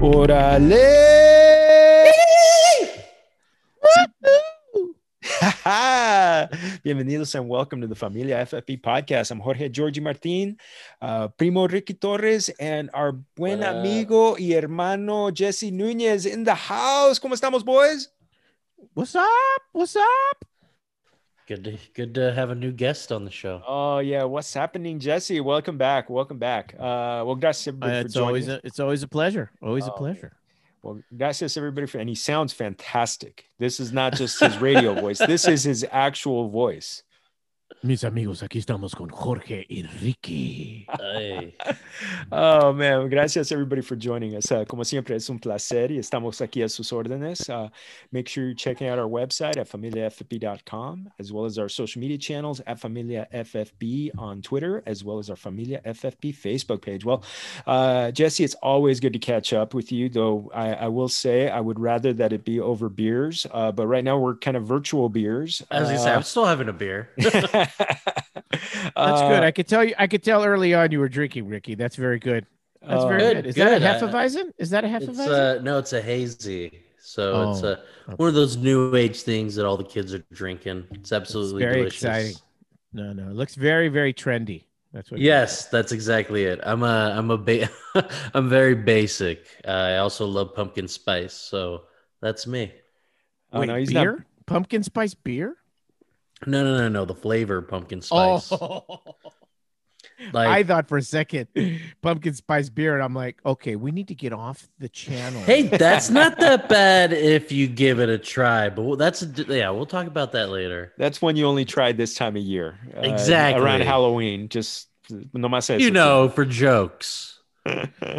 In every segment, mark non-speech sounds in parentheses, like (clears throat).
¡Órale! (laughs) Bienvenidos and welcome to the Familia FFP podcast. I'm Jorge Georgie Martin, uh, Primo Ricky Torres, and our buen What up? amigo y hermano Jesse Nunez in the house. ¿Cómo estamos, boys? What's up? What's up? Good to good to have a new guest on the show. Oh, yeah. What's happening, Jesse? Welcome back. Welcome back. Uh, well, gracias Uh, it's joining. always a, it's always a pleasure. Always a Oh, pleasure. Well, gracias everybody for, and he sounds fantastic. This is not just his radio voice. This is his actual voice. Mis amigos, aquí estamos con Jorge y Ricky. Oh, man. Gracias everybody for joining us. Uh, como siempre, es un placer y estamos aquí a sus órdenes. Uh, make sure you're checking out our website at familiafp.com, as well as our social media channels at Familia FFB on Twitter, as well as our Familia FFB Facebook page. Well, uh, Jesse, it's always good to catch up with you, though I, I will say I would rather that it be over beers, uh, but right now we're kind of virtual beers. I was gonna say Uh, I'm still having a beer. (laughs) (laughs) That's good. I could tell you. I could tell early on you were drinking, Ricky. That's very good. That's Uh, very Good, good. Is that a good. I- Hefeweizen? Is that a it's Hefeweizen? uh no, it's a hazy. So it's Oh, uh, one of those new age things that all the kids are drinking. It's absolutely very delicious. exciting. no, no. It looks very, very trendy. That's what. Yes, that's exactly it. I'm a I'm a ba- (laughs) I'm very basic. Uh, I also love pumpkin spice, so that's me. Oh, Wait, no, he's not- beer? Pumpkin spice beer? No, no, no, no. The flavor pumpkin spice. (laughs) Oh, like I thought for a second pumpkin spice beer, and I'm like, okay, we need to get off the channel. Hey, that's (laughs) not that bad if you give it a try. But that's yeah, we'll talk about that later. That's one you only tried this time of year. uh, Exactly. Around Halloween. Just no más eso. You know, for jokes. (laughs)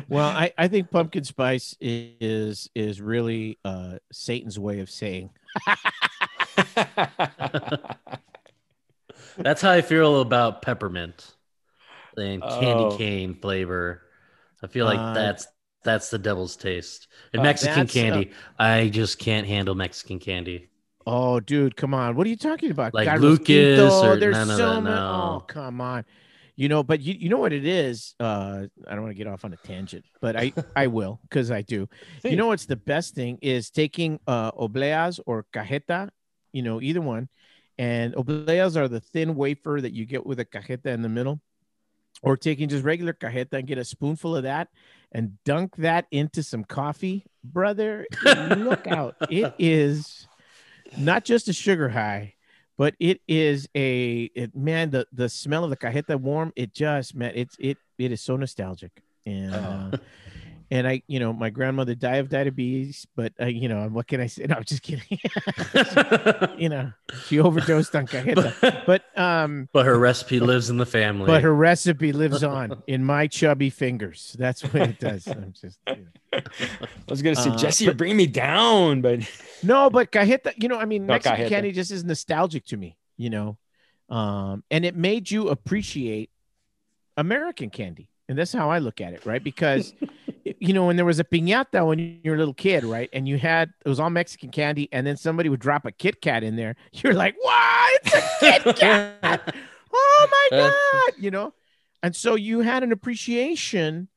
Well, I, I think pumpkin spice is is really uh, Satan's way of saying (laughs) That's how I feel about peppermint and candy Oh. cane flavor. I feel like Uh, that's that's the devil's taste. And Uh, Mexican uh, candy, I just can't handle Mexican candy. Oh, dude, come on! What are you talking about? Like Lucas Quinto, or there's none of so that, many- no. Oh, come on! You know, but you you know what it is. Uh, I don't want to get off on a tangent, but I (laughs) I will because I do. You know what's the best thing is taking uh obleas or cajeta, you know, either one, and obleas are the thin wafer that you get with a cajeta in the middle, or taking just regular cajeta and get a spoonful of that and dunk that into some coffee, brother. (laughs) look out! It is not just a sugar high, but it is a it, man. The the smell of the cajeta warm, it just man, it's it it is so nostalgic. And uh, and I, you know, my grandmother died of diabetes, but uh, you know, what can I say? (laughs) No, I'm just kidding. (laughs) you know, she overdosed on cajeta, but, (laughs) but um, but her recipe lives in the family. but her recipe lives on in my chubby fingers. That's what it does. I'm just. You know. I was gonna say, Uh, Jesse, you're bringing me down, but No, but cajeta, you know, I mean, No, Mexican cajeta. candy just is nostalgic to me, you know, um, and it made you appreciate American candy, and that's how I look at it, right? Because, you know, when there was a piñata when you were a little kid, right, and you had it was all Mexican candy, and then somebody would drop a Kit Kat in there, (laughs) you're like, "What? It's a Kit (laughs) Kat! oh my god!" You know, and so you had an appreciation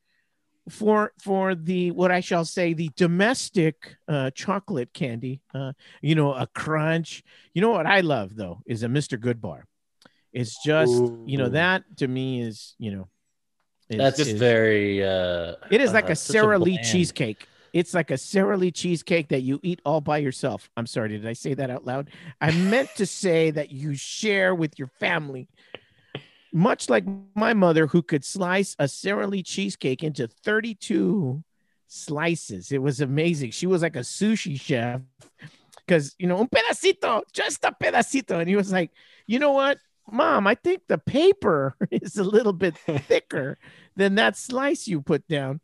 for for the what I shall say the domestic uh, chocolate candy. Uh, you know, a crunch. You know what I love though is a Mr. Goodbar. It's just you know that to me is you know is- That's is- very. Uh, it is like uh, a Sara Lee cheesecake. It's like a Sara Lee cheesecake that you eat all by yourself. I'm sorry, did I say that out loud? I meant to say that you share with your family. Much like my mother, who could slice a Sara Lee cheesecake into 32 slices. It was amazing. She was like a sushi chef because, you know, un pedacito, just a pedacito. And he was like, you know what, mom, I think the paper (laughs) is a little bit (laughs) thicker than that slice you put down.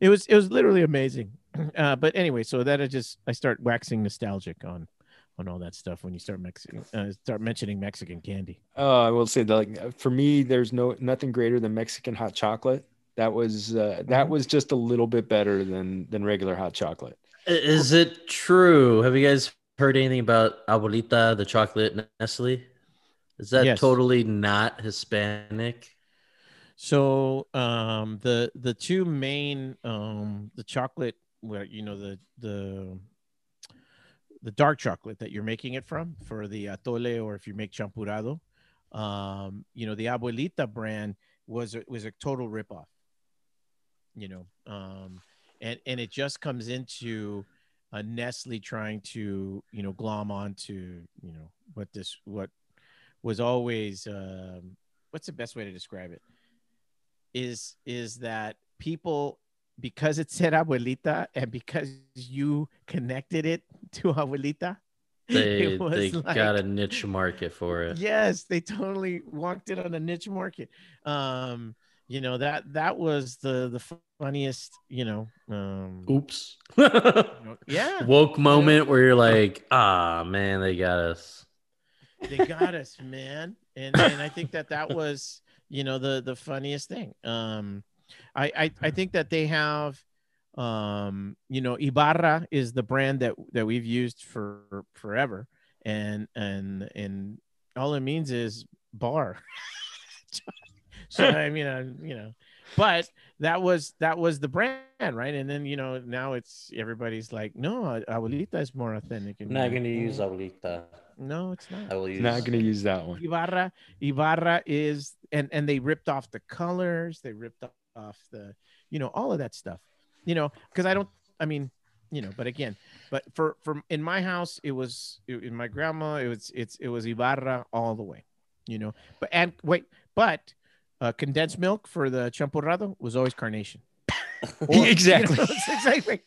It was it was literally amazing. (clears throat) Uh, but anyway, so that I just I start waxing nostalgic on on all that stuff when you start Mexican uh, start mentioning Mexican candy. uh, I will say that like for me, there's no nothing greater than Mexican hot chocolate. That was uh, that was just a little bit better than than regular hot chocolate. Is it true? Have you guys heard anything about Abuelita, the chocolate Nestle? Is that Yes. totally not Hispanic? So um, the the two main um, the chocolate where you know the the the dark chocolate that you're making it from for the atole or if you make champurado, um you know the abuelita brand was a, was a total ripoff you know um and and it just comes into a Nestle trying to you know glom onto you know what this what was always um, what's the best way to describe it is is that people because it said abuelita and because you connected it to abuelita (laughs) They they like- got a niche market for it. yes they totally walked it on a niche market um you know that that was the the funniest you know um Oops. you know, yeah (laughs) Woke moment where you're like, ah, man, they got us. They got us man. And and i think that that was you know the the funniest thing. Um i i, I think that they have um you know ibarra is the brand that that we've used for forever. And and and all it means is bar. (laughs) So i mean I, you know but that was that was the brand right? And then you know now it's everybody's like no abuelita is more authentic. I'm and not gonna use "Oh, abuelita. No it's not I will use. Not going to use that one. Ibarra, Ibarra is, and and they ripped off the colors, they ripped off the, you know, all of that stuff, you know, because I don't, I mean, you know, but again, but for from in my house, it was in my grandma, it was it's it was Ibarra all the way, you know, but and wait, but uh, condensed milk for the champurrado was always carnation. (laughs) Or, you know, exactly. (laughs) exactly.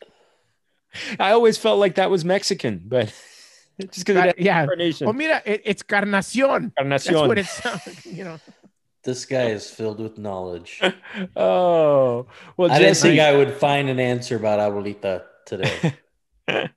I always felt like that was Mexican, but just because it yeah. carnation. Oh, mira, it, it's carnación. That's Carnación. what it's, (laughs) you know. This guy is filled with knowledge. (laughs) oh, well, I didn't Jesse, think I would find an answer about abuelita today. (laughs)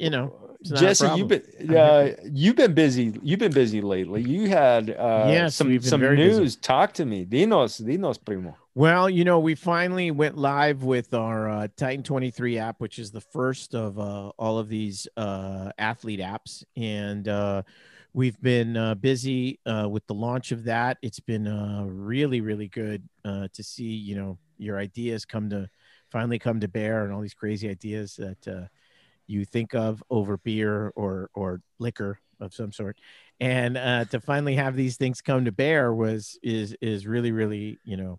You know, it's not a Jesse, you've been (laughs) uh, you've been busy. You've been busy lately. You had uh, Yes, some some very busy. news. Talk to me. Dinos, dinos, primo. Well, you know, we finally went live with our uh, Titan 23 app, which is the first of uh, all of these uh, athlete apps. And uh, we've been uh, busy uh, with the launch of that. It's been uh, really, really good uh, to see, you know, your ideas come to finally come to bear and all these crazy ideas that uh, you think of over beer or, or liquor of some sort. And uh, to finally have these things come to bear was is is really really you know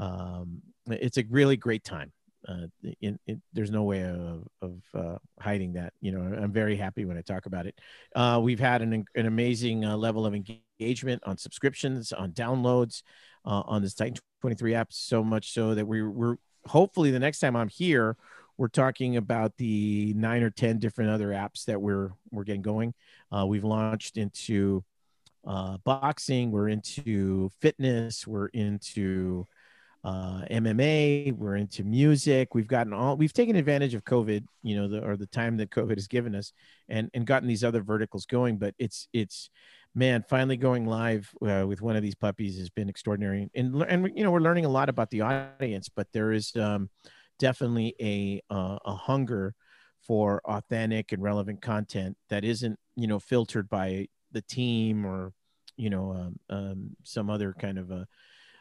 um, it's a really great time. Uh, in, in, there's no way of, of uh, hiding that. You know, I'm very happy when I talk about it. Uh, we've had an, an amazing uh, level of engagement on subscriptions, on downloads, uh, on this Titan 23 app. So much so that we, we're hopefully the next time I'm here, we're talking about the nine or ten different other apps that we're we're getting going. Uh, we've launched into uh, boxing. We're into fitness. We're into uh, MMA. We're into music. We've gotten all. We've taken advantage of COVID, you know, the, or the time that COVID has given us, and and gotten these other verticals going. But it's it's man, finally going live uh, with one of these puppies has been extraordinary, and and you know we're learning a lot about the audience. But there is um, definitely a uh, a hunger for authentic and relevant content that isn't you know filtered by the team or you know um, um, some other kind of a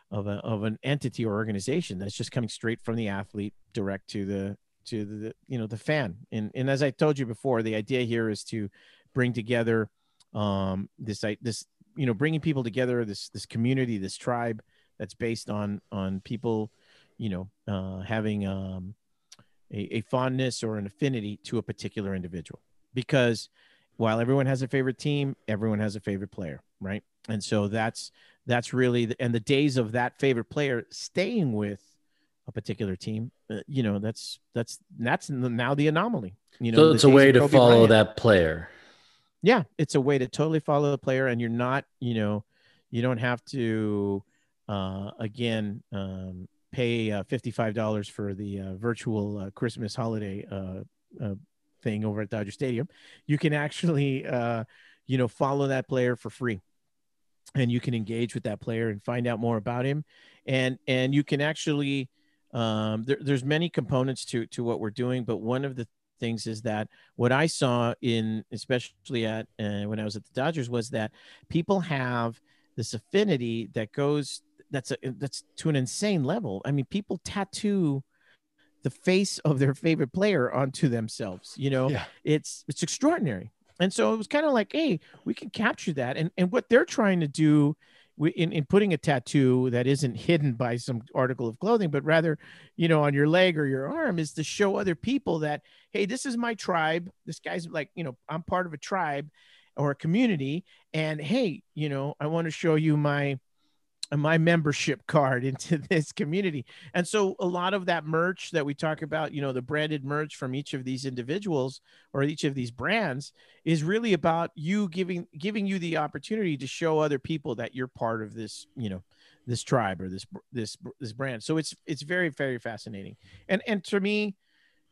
of a of an entity or organization that's just coming straight from the athlete direct to the to the you know the fan. And and as I told you before the idea here is to bring together um this this you know bringing people together this this community this tribe that's based on on people you know uh having um a, a fondness or an affinity to a particular individual because while everyone has a favorite team everyone has a favorite player right and so that's that's really the, and the days of that favorite player staying with a particular team uh, you know that's that's that's now the anomaly you know so it's a way to follow Bryant. that player. yeah it's a way to totally follow the player and you're not you know you don't have to uh again um pay uh, $55 for the uh, virtual uh, christmas holiday uh, uh thing over at dodger stadium you can actually uh you know follow that player for free. And you can engage with that player and find out more about him. And and you can actually um, there, there's many components to to what we're doing but one of the things is that what i saw in especially at when i was at the dodgers was that people have this affinity that goes that's a that's to an insane level i mean people tattoo the face of their favorite player onto themselves. You know, Yeah. it's it's extraordinary. And so it was kind of like, hey, we can capture that. And and what they're trying to do in, in putting a tattoo that isn't hidden by some article of clothing, but rather, you know, on your leg or your arm is to show other people that, hey, this is my tribe. This guy's like, you know, I'm part of a tribe or a community. And hey, you know, I want to show you my my membership card (laughs) into this community. And so a lot of that merch that we talk about, you know, the branded merch from each of these individuals or each of these brands is really about you giving giving you the opportunity to show other people that you're part of this, you know, this tribe or this this this brand. So it's it's very very fascinating. And and to me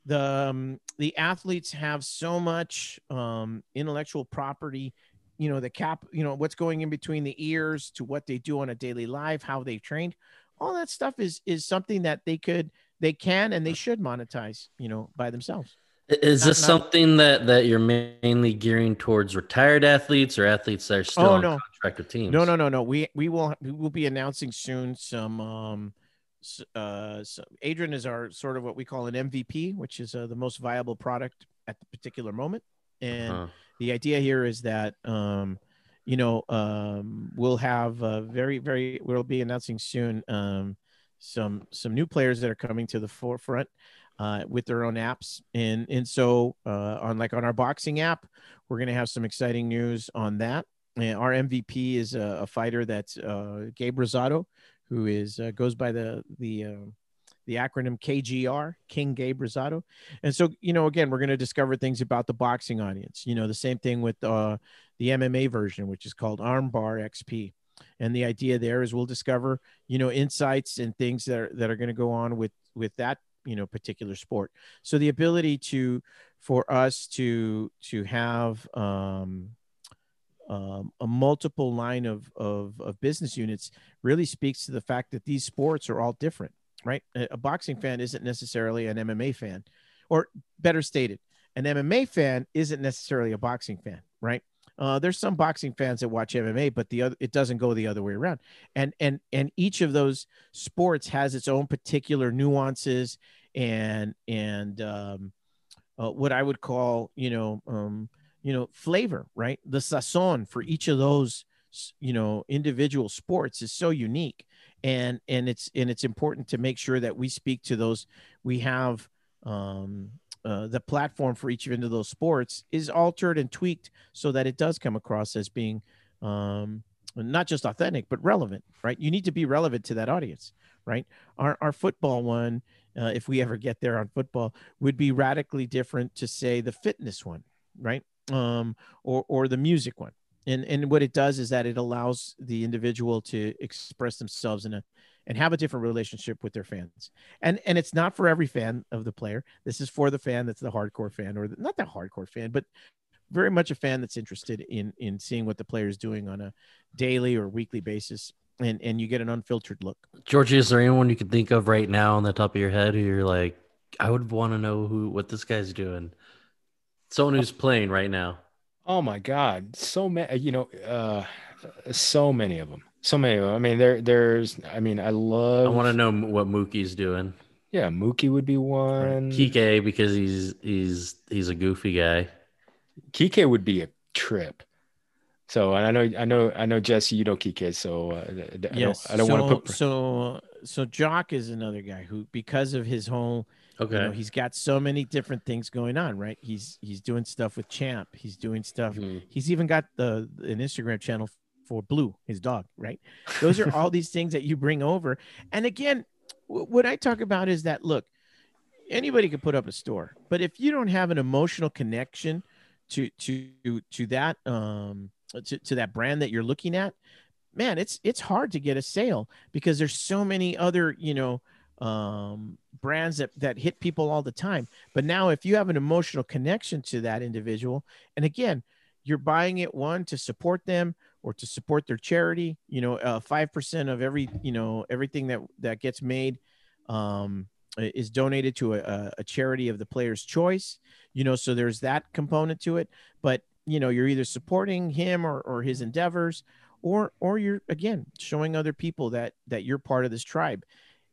the um, the athletes have so much um, intellectual property you know the cap you know what's going in between the ears to what they do on a daily life how they've trained all that stuff is is something that they could they can and they should monetize you know by themselves Is Not- this not- something that that you're mainly gearing towards retired athletes or athletes that are still Oh, on no. contract with teams? no no no no we we will we will be announcing soon some um uh so adrian is our sort of what we call an mvp which is uh, the most viable product at the particular moment and Uh-huh. the idea here is that um you know um we'll have uh, very very we'll be announcing soon um some some new players that are coming to the forefront uh, with their own apps and and so uh, on like on our boxing app we're going to have some exciting news on that and our mvp is a, a fighter that's uh, gabe rosado who is uh, goes by the the uh, the acronym KGR, King Gabe Rosado. And so, you know, again, we're going to discover things about the boxing audience. You know, the same thing with uh, the MMA version, which is called Armbar XP. And the idea there is we'll discover, you know, insights and things that are, that are going to go on with with that, you know, particular sport. So the ability to for us to to have um, um, a multiple line of, of of business units really speaks to the fact that these sports are all different right? A, boxing fan isn't necessarily an MMA fan, or better stated, an MMA fan isn't necessarily a boxing fan, right? Uh, there's some boxing fans that watch MMA, but the other it doesn't go the other way around. And and and each of those sports has its own particular nuances and and um, uh, what I would call you know um, you know flavor, right? The sazon for each of those you know individual sports is so unique and and it's and it's important to make sure that we speak to those we have um uh, the platform for each of those sports is altered and tweaked so that it does come across as being um not just authentic but relevant right? You need to be relevant to that audience right? Our, our football one uh, if we ever get there on football would be radically different to say the fitness one right? Um or or the music one and and what it does is that it allows the individual to express themselves in a and have a different relationship with their fans and and it's not for every fan of the player this is for the fan that's the hardcore fan or the, not the hardcore fan but very much a fan that's interested in in seeing what the player is doing on a daily or weekly basis and and you get an unfiltered look Georgie, is there anyone you can think of right now on the top of your head who you're like, I would want to know who what this guy's doing? Someone who's playing right now. Oh my God, so many. You know, uh, so many of them. So many of them. I mean, there, there's. I mean, I love. I want to know what Mookie's doing. Yeah, Mookie would be one. Kike because he's he's he's a goofy guy. Kike would be a trip. So, and I know, I know, I know, Jesse, you know Kike. So, uh, th- th- I yes don't, I don't so, want to put. so so Joc is another guy who because of his whole Okay. you know he's got so many different things going on right he's he's doing stuff with champ he's doing stuff Mhm. he's even got the an instagram channel for blue his dog right those are all these things that you bring over and again w- what i talk about is that look anybody can put up a store but if you don't have an emotional connection to to to that um to, to that brand that you're looking at man it's it's hard to get a sale because there's so many other you know um brands that that hit people all the time. But now if you have an emotional connection to that individual and again you're buying it one to support them or to support their charity you know uh, 5% of every you know everything that that gets made um is donated to a, a charity of the player's choice you know so there's that component to it. But you know you're either supporting him or, or his endeavors or or you're again showing other people that that you're part of this tribe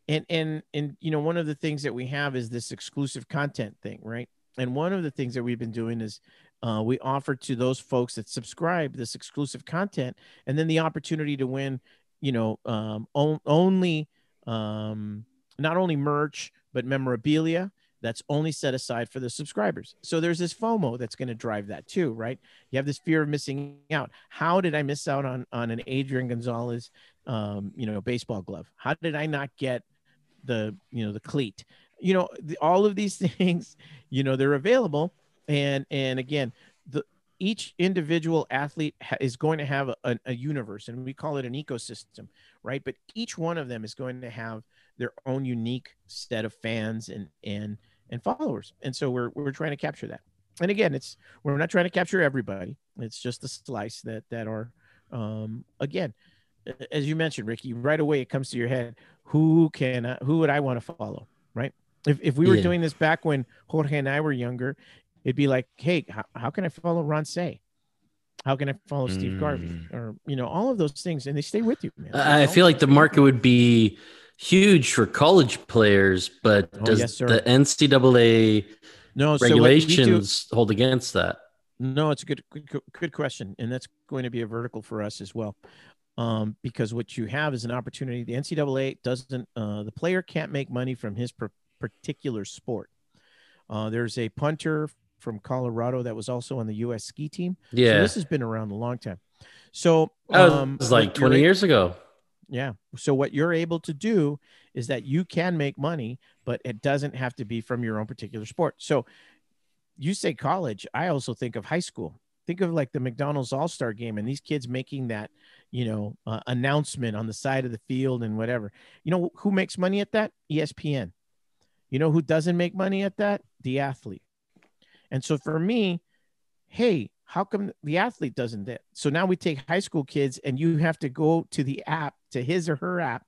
and and and you know one of the things that we have is this exclusive content thing right and one of the things that we've been doing is uh, we offer to those folks that subscribe this exclusive content and then the opportunity to win you know um, on, only um, not only merch but memorabilia that's only set aside for the subscribers. So there's this FOMO that's going to drive that too, right? You have this fear of missing out. How did I miss out on on an Adrian Gonzalez, um, you know, baseball glove? How did I not get the you know the cleat? You know, the, all of these (laughs) things, you know, they're available, and and again, the each individual athlete ha- is going to have a, a universe, and we call it an ecosystem, right? But each one of them is going to have their own unique set of fans and and and followers. And so we're we're trying to capture that. And again, it's we're not trying to capture everybody. It's just the slice that that are um again, as you mentioned, Ricky, right away it comes to your head, who can I, who would I want to follow, right? If if we were Yeah. doing this back when Jorge and I were younger, it'd be like, hey, how, how can I follow Ron Cey? How can I follow Steve Garvey? Mm. Or you know, all of those things, and they stay with you, man. I feel like the market would be huge for college players, but Oh, does yes, the NCAA no so do- regulations hold against that? No, it's a good, good, good question, and that's going to be a vertical for us as well, um, because what you have is an opportunity. The NCAA doesn't, uh, the player can't make money from his per- particular sport. Uh, there's a punter from Colorado that was also on the U.S. ski team. So Yeah, this has been around a long time. So um, was like 20 years ago. yeah. So what you're able to do is that you can make money, but it doesn't have to be from your own particular sport. So you say college, I also think of high school. Think of like the McDonald's All-Star game and these kids making that, you know, uh, announcement on the side of the field and whatever. You know who makes money at that? ESPN. You know who doesn't make money at that? The athlete. And so for me, hey, how come the athlete doesn't that? So now we take high school kids and you have to go to the app, to his or her app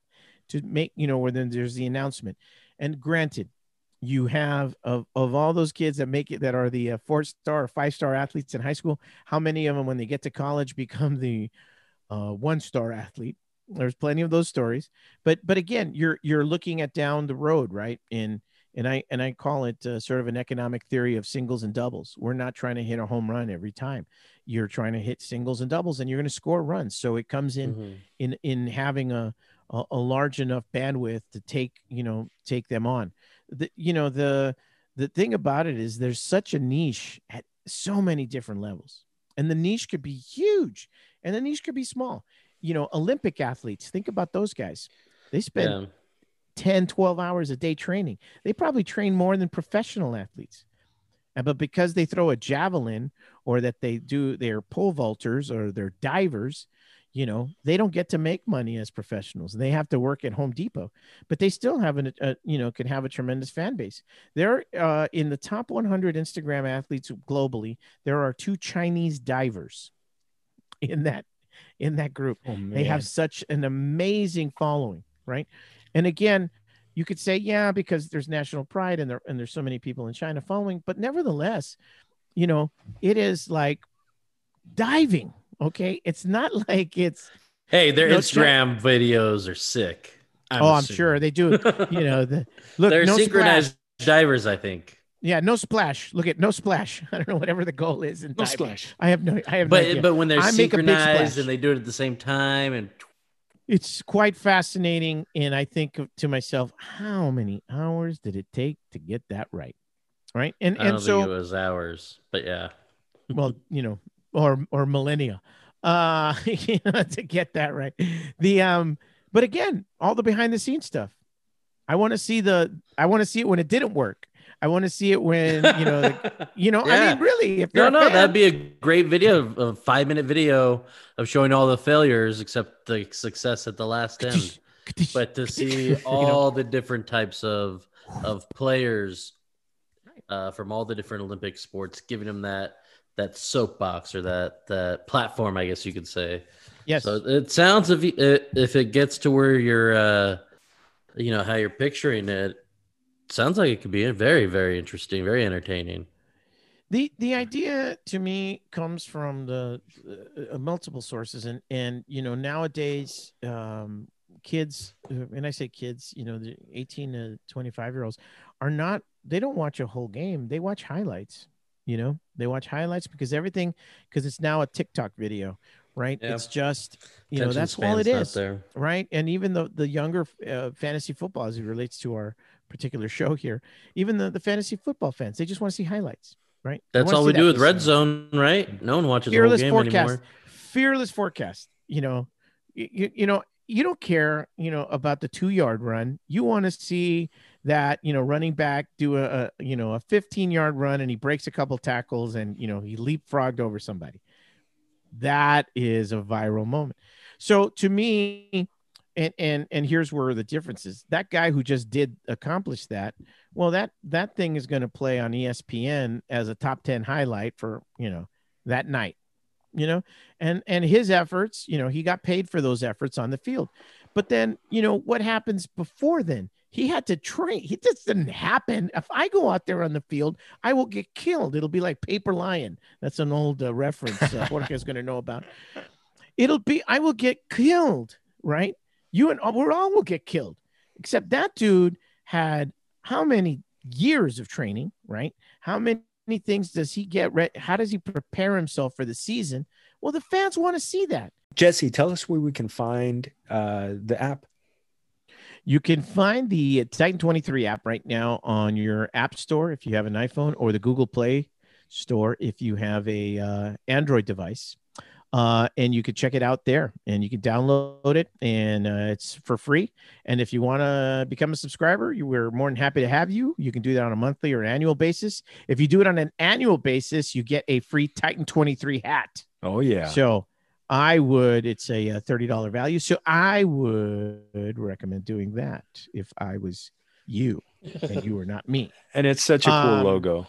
to make, you know, where then there's the announcement. And granted, you have of, of all those kids that make it that are the uh, four star or five star athletes in high school, how many of them when they get to college become the uh, one star athlete? There's plenty of those stories, but but again, you're you're looking at down the road, right? In and I and I call it uh, sort of an economic theory of singles and doubles. We're not trying to hit a home run every time. You're trying to hit singles and doubles, and you're going to score runs. So it comes in Mhm. in in having a, a a large enough bandwidth to take you know take them on. The you know the the thing about it is there's such a niche at so many different levels, and the niche could be huge, and the niche could be small. You know, Olympic athletes. Think about those guys. They spend Yeah. 10 12 hours a day training they probably train more than professional athletes but because they throw a javelin or that they do their pole vaulters or their divers you know they don't get to make money as professionals they have to work at home depot but they still have an a, you know can have a tremendous fan base there uh, in the top 100 instagram athletes globally there are two chinese divers (laughs) in that in that group Oh they have such an amazing following, right? And again, you could say, yeah, because there's national pride and there and there's so many people in China following, but nevertheless, you know, it is like diving. Okay, it's not (laughs) like it's Hey, their No, Instagram videos are sick. I'm oh, I'm sure they do. (laughs) You know, the look, They're no synchronized splash. divers, I think. Yeah, no splash. Look at no splash. (laughs) I don't know whatever the goal is in no diving. splash. I have no. I have no But idea. but when they're I make a big synchronized and they do it at the same time, and it's quite fascinating and i think to myself how many hours did it take to get that right right and I don't and so it was hours, But yeah, well you know or or millennia uh (laughs) you know, to get that right. The um but again all the behind the scenes stuff. I want to see the i want to see it when it didn't work. I want to see it when you know the, (laughs) you know i mean really if no, no, fan- that'd be a great video, a five minute video of showing all the failures except the success at the last end. but to see (laughs) You all know. the different types of of players uh, from all the different Olympic sports, giving them that that soapbox or that that platform, I guess you could say. yes So it sounds if you, if it gets to where you're, uh, you know, how you're picturing it, sounds like it could be very very interesting, very entertaining. the the idea to me comes from the uh, uh, multiple sources and and you know nowadays um kids, uh, and I say kids, you know, the 18 to 25 year olds are not, they don't watch a whole game. They watch highlights, you know, they watch highlights because everything, because it's now a TikTok video, right? Yeah. It's just, you know, that's all it is, right? And even the, the younger uh, fantasy football, as it relates to our particular show here, even the, the fantasy football fans, they just want to see highlights, right? That's all we that. do with Red Zone, right? No one watches fearless the whole game forecast anymore. fearless forecast you know you, you know you don't care you know about the two yard run you want to see that you know running back do a, a you know a 15 yard run and he breaks a couple tackles and you know he leapfrogged over somebody. That is a viral moment. So to me and and and here's where the difference is. That guy who just did accomplish that well that that thing is going to play on espn as a top 10 highlight for you know that night you know? And and his efforts you know he got paid for those efforts on the field. But then you know what happens before then he had to train it just didn't happen. If i go out there on the field i will get killed. It'll be like paper lion. That's an old uh, reference uh, (laughs) Jorge's going to know about. It'll be i will get killed right? You and we're all will get killed. Except that dude had how many years of training right? How many things does he get ready how does he prepare himself for the season? Well the fans want to see that. Jesse, tell us where we can find uh, the app. You can find the titan 23 app right now on your app store if you have an iphone or the google play store if you have a uh, android device. Uh, and you can check it out there and you can download it and uh, it's for free. And if you want to become a subscriber you, we're more than happy to have you. You can do that on a monthly or an annual basis. If you do it on an annual basis you get a free titan 23 hat. Oh yeah. so I would, it's a, uh $30 value. So I would recommend doing that if I was you and you were not me. (laughs) and it's such a cool Um, logo.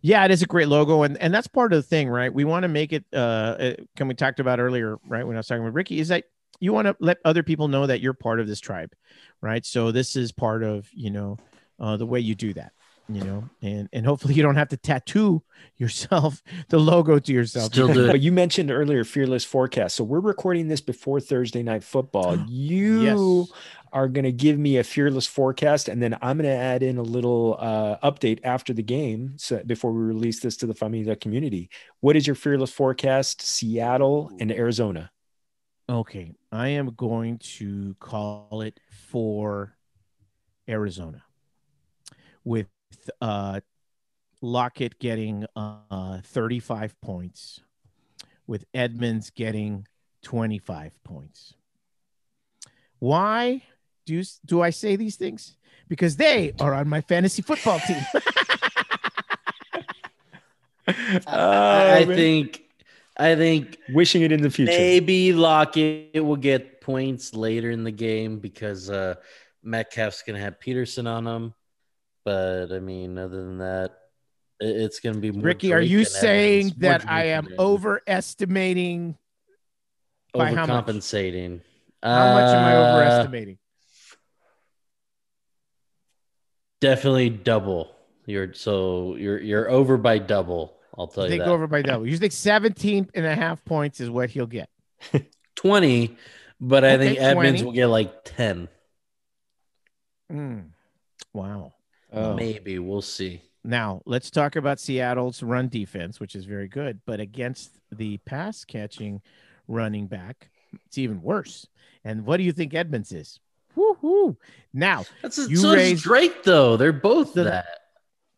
Yeah, it is a great logo. And, and that's part of the thing, right? We want to make it, uh, uh, can we talked about earlier, right? When I was talking with Ricky, is that you want to let other people know that you're part of this tribe, right? So this is part of, you know, uh, the way you do that. You know, and and hopefully you don't have to tattoo yourself (laughs) the logo to yourself. Still do. (laughs) But you mentioned earlier fearless forecast. So we're recording this before Thursday night football. (gasps) You Yes. are going to give me a fearless forecast, and then I'm going to add in a little uh, update after the game, so before we release this to the Familia community. What is your fearless forecast? Seattle and Arizona. Okay, I am going to call it for Arizona with uh Lockett getting uh 35 points with Edmonds getting 25 points. Why do you, do I say these things? Because they are on my fantasy football team. (laughs) I, Oh, I man. think I think wishing it in the future. maybe Lockett will get points later in the game because uh, Metcalf's gonna have Peterson on him. But I mean, other than that, it's gonna be more Ricky, are you saying Evans, that I am overestimating by how much? overcompensating? how much am I Uh, overestimating? Definitely double. You're so you're you're over by double. I'll tell You think that. over by double. You think 17 and a half points is what he'll get. (laughs) 20, but I think Edmonds 20. will get like 10. Mm. Wow. Oh. Maybe we'll see. Now let's talk about Seattle's run defense, which is very good, but against the pass catching running back, it's even worse. And what do you think Edmonds is? Woo-hoo. Now, That's a, You so raised- Drake though. They're both The- that.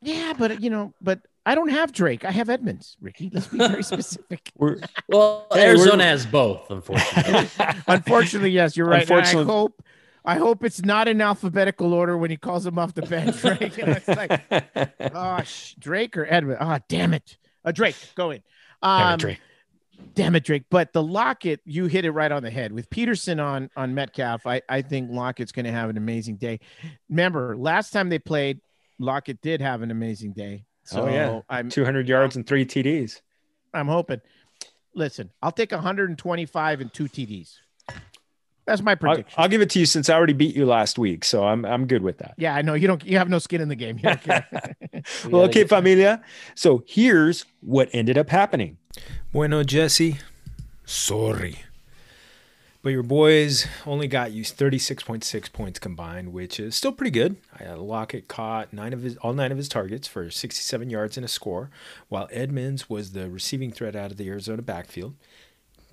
yeah, but you know, but I don't have Drake. I have Edmonds, Ricky. Let's be very (laughs) specific. We're, Well, Hey, Arizona we're- has both, unfortunately. (laughs) Unfortunately, yes, you're right. And I Unfortunately- hope I hope it's not in alphabetical order when he calls him off the bench, (laughs) right? You know, it's like, (laughs) gosh, Drake or Edmund. Ah, damn it. Uh, Drake, go in. Um, Damn it, Drake. damn it, Drake. But the Lockett, you hit it right on the head with Peterson on on Metcalf. I I think Lockett's going to have an amazing day. Remember, last time they played, Lockett did have an amazing day. So Oh, yeah. I'm 200 yards and three TDs. I'm hoping. Listen, I'll take 125 and two TDs. That's my I'll, prediction. I'll give it to you since I already beat you last week, so I'm I'm good with that. yeah, I know you don't. You have no skin in the game. You don't care. We (laughs) (laughs) Well, okay, familia. So here's what ended up happening. Bueno, Jesse, sorry. But your boys only got you 36.6 points combined, which is still pretty good. Lockett caught nine of his all nine of his targets for 67 yards and a score, while Edmonds was the receiving threat out of the Arizona backfield,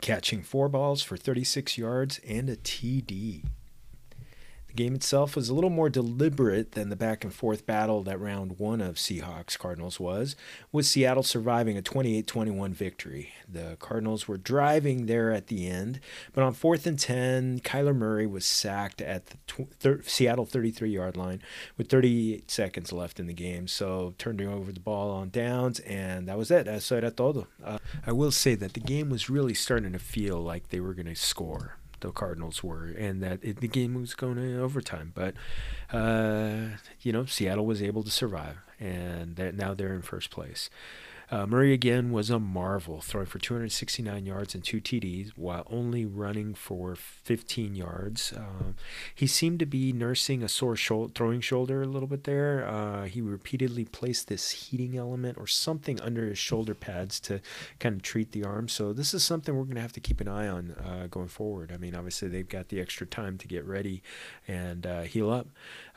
catching four balls for 36 yards and a TD game itself was a little more deliberate than the back and forth battle that round one of Seahawks Cardinals was, with Seattle surviving a 28 21 victory. The Cardinals were driving there at the end, but on fourth and 10, Kyler Murray was sacked at the tw- thir- Seattle 33 yard line with 38 seconds left in the game. So turning over the ball on downs, and that was it. Eso era todo. Uh, I will say that the game was really starting to feel like they were going to score the Cardinals were, and that it, the game was going to overtime. But uh, you know, Seattle was able to survive, and that now they're in first place. Uh, Murray again was a marvel, throwing for 269 yards and two TDs while only running for 15 yards. Uh, he seemed to be nursing a sore throwing shoulder a little bit there. Uh, he repeatedly placed this heating element or something under his shoulder pads to kind of treat the arm. So this is something we're going to have to keep an eye on uh, going forward. I mean, obviously they've got the extra time to get ready and uh, heal up.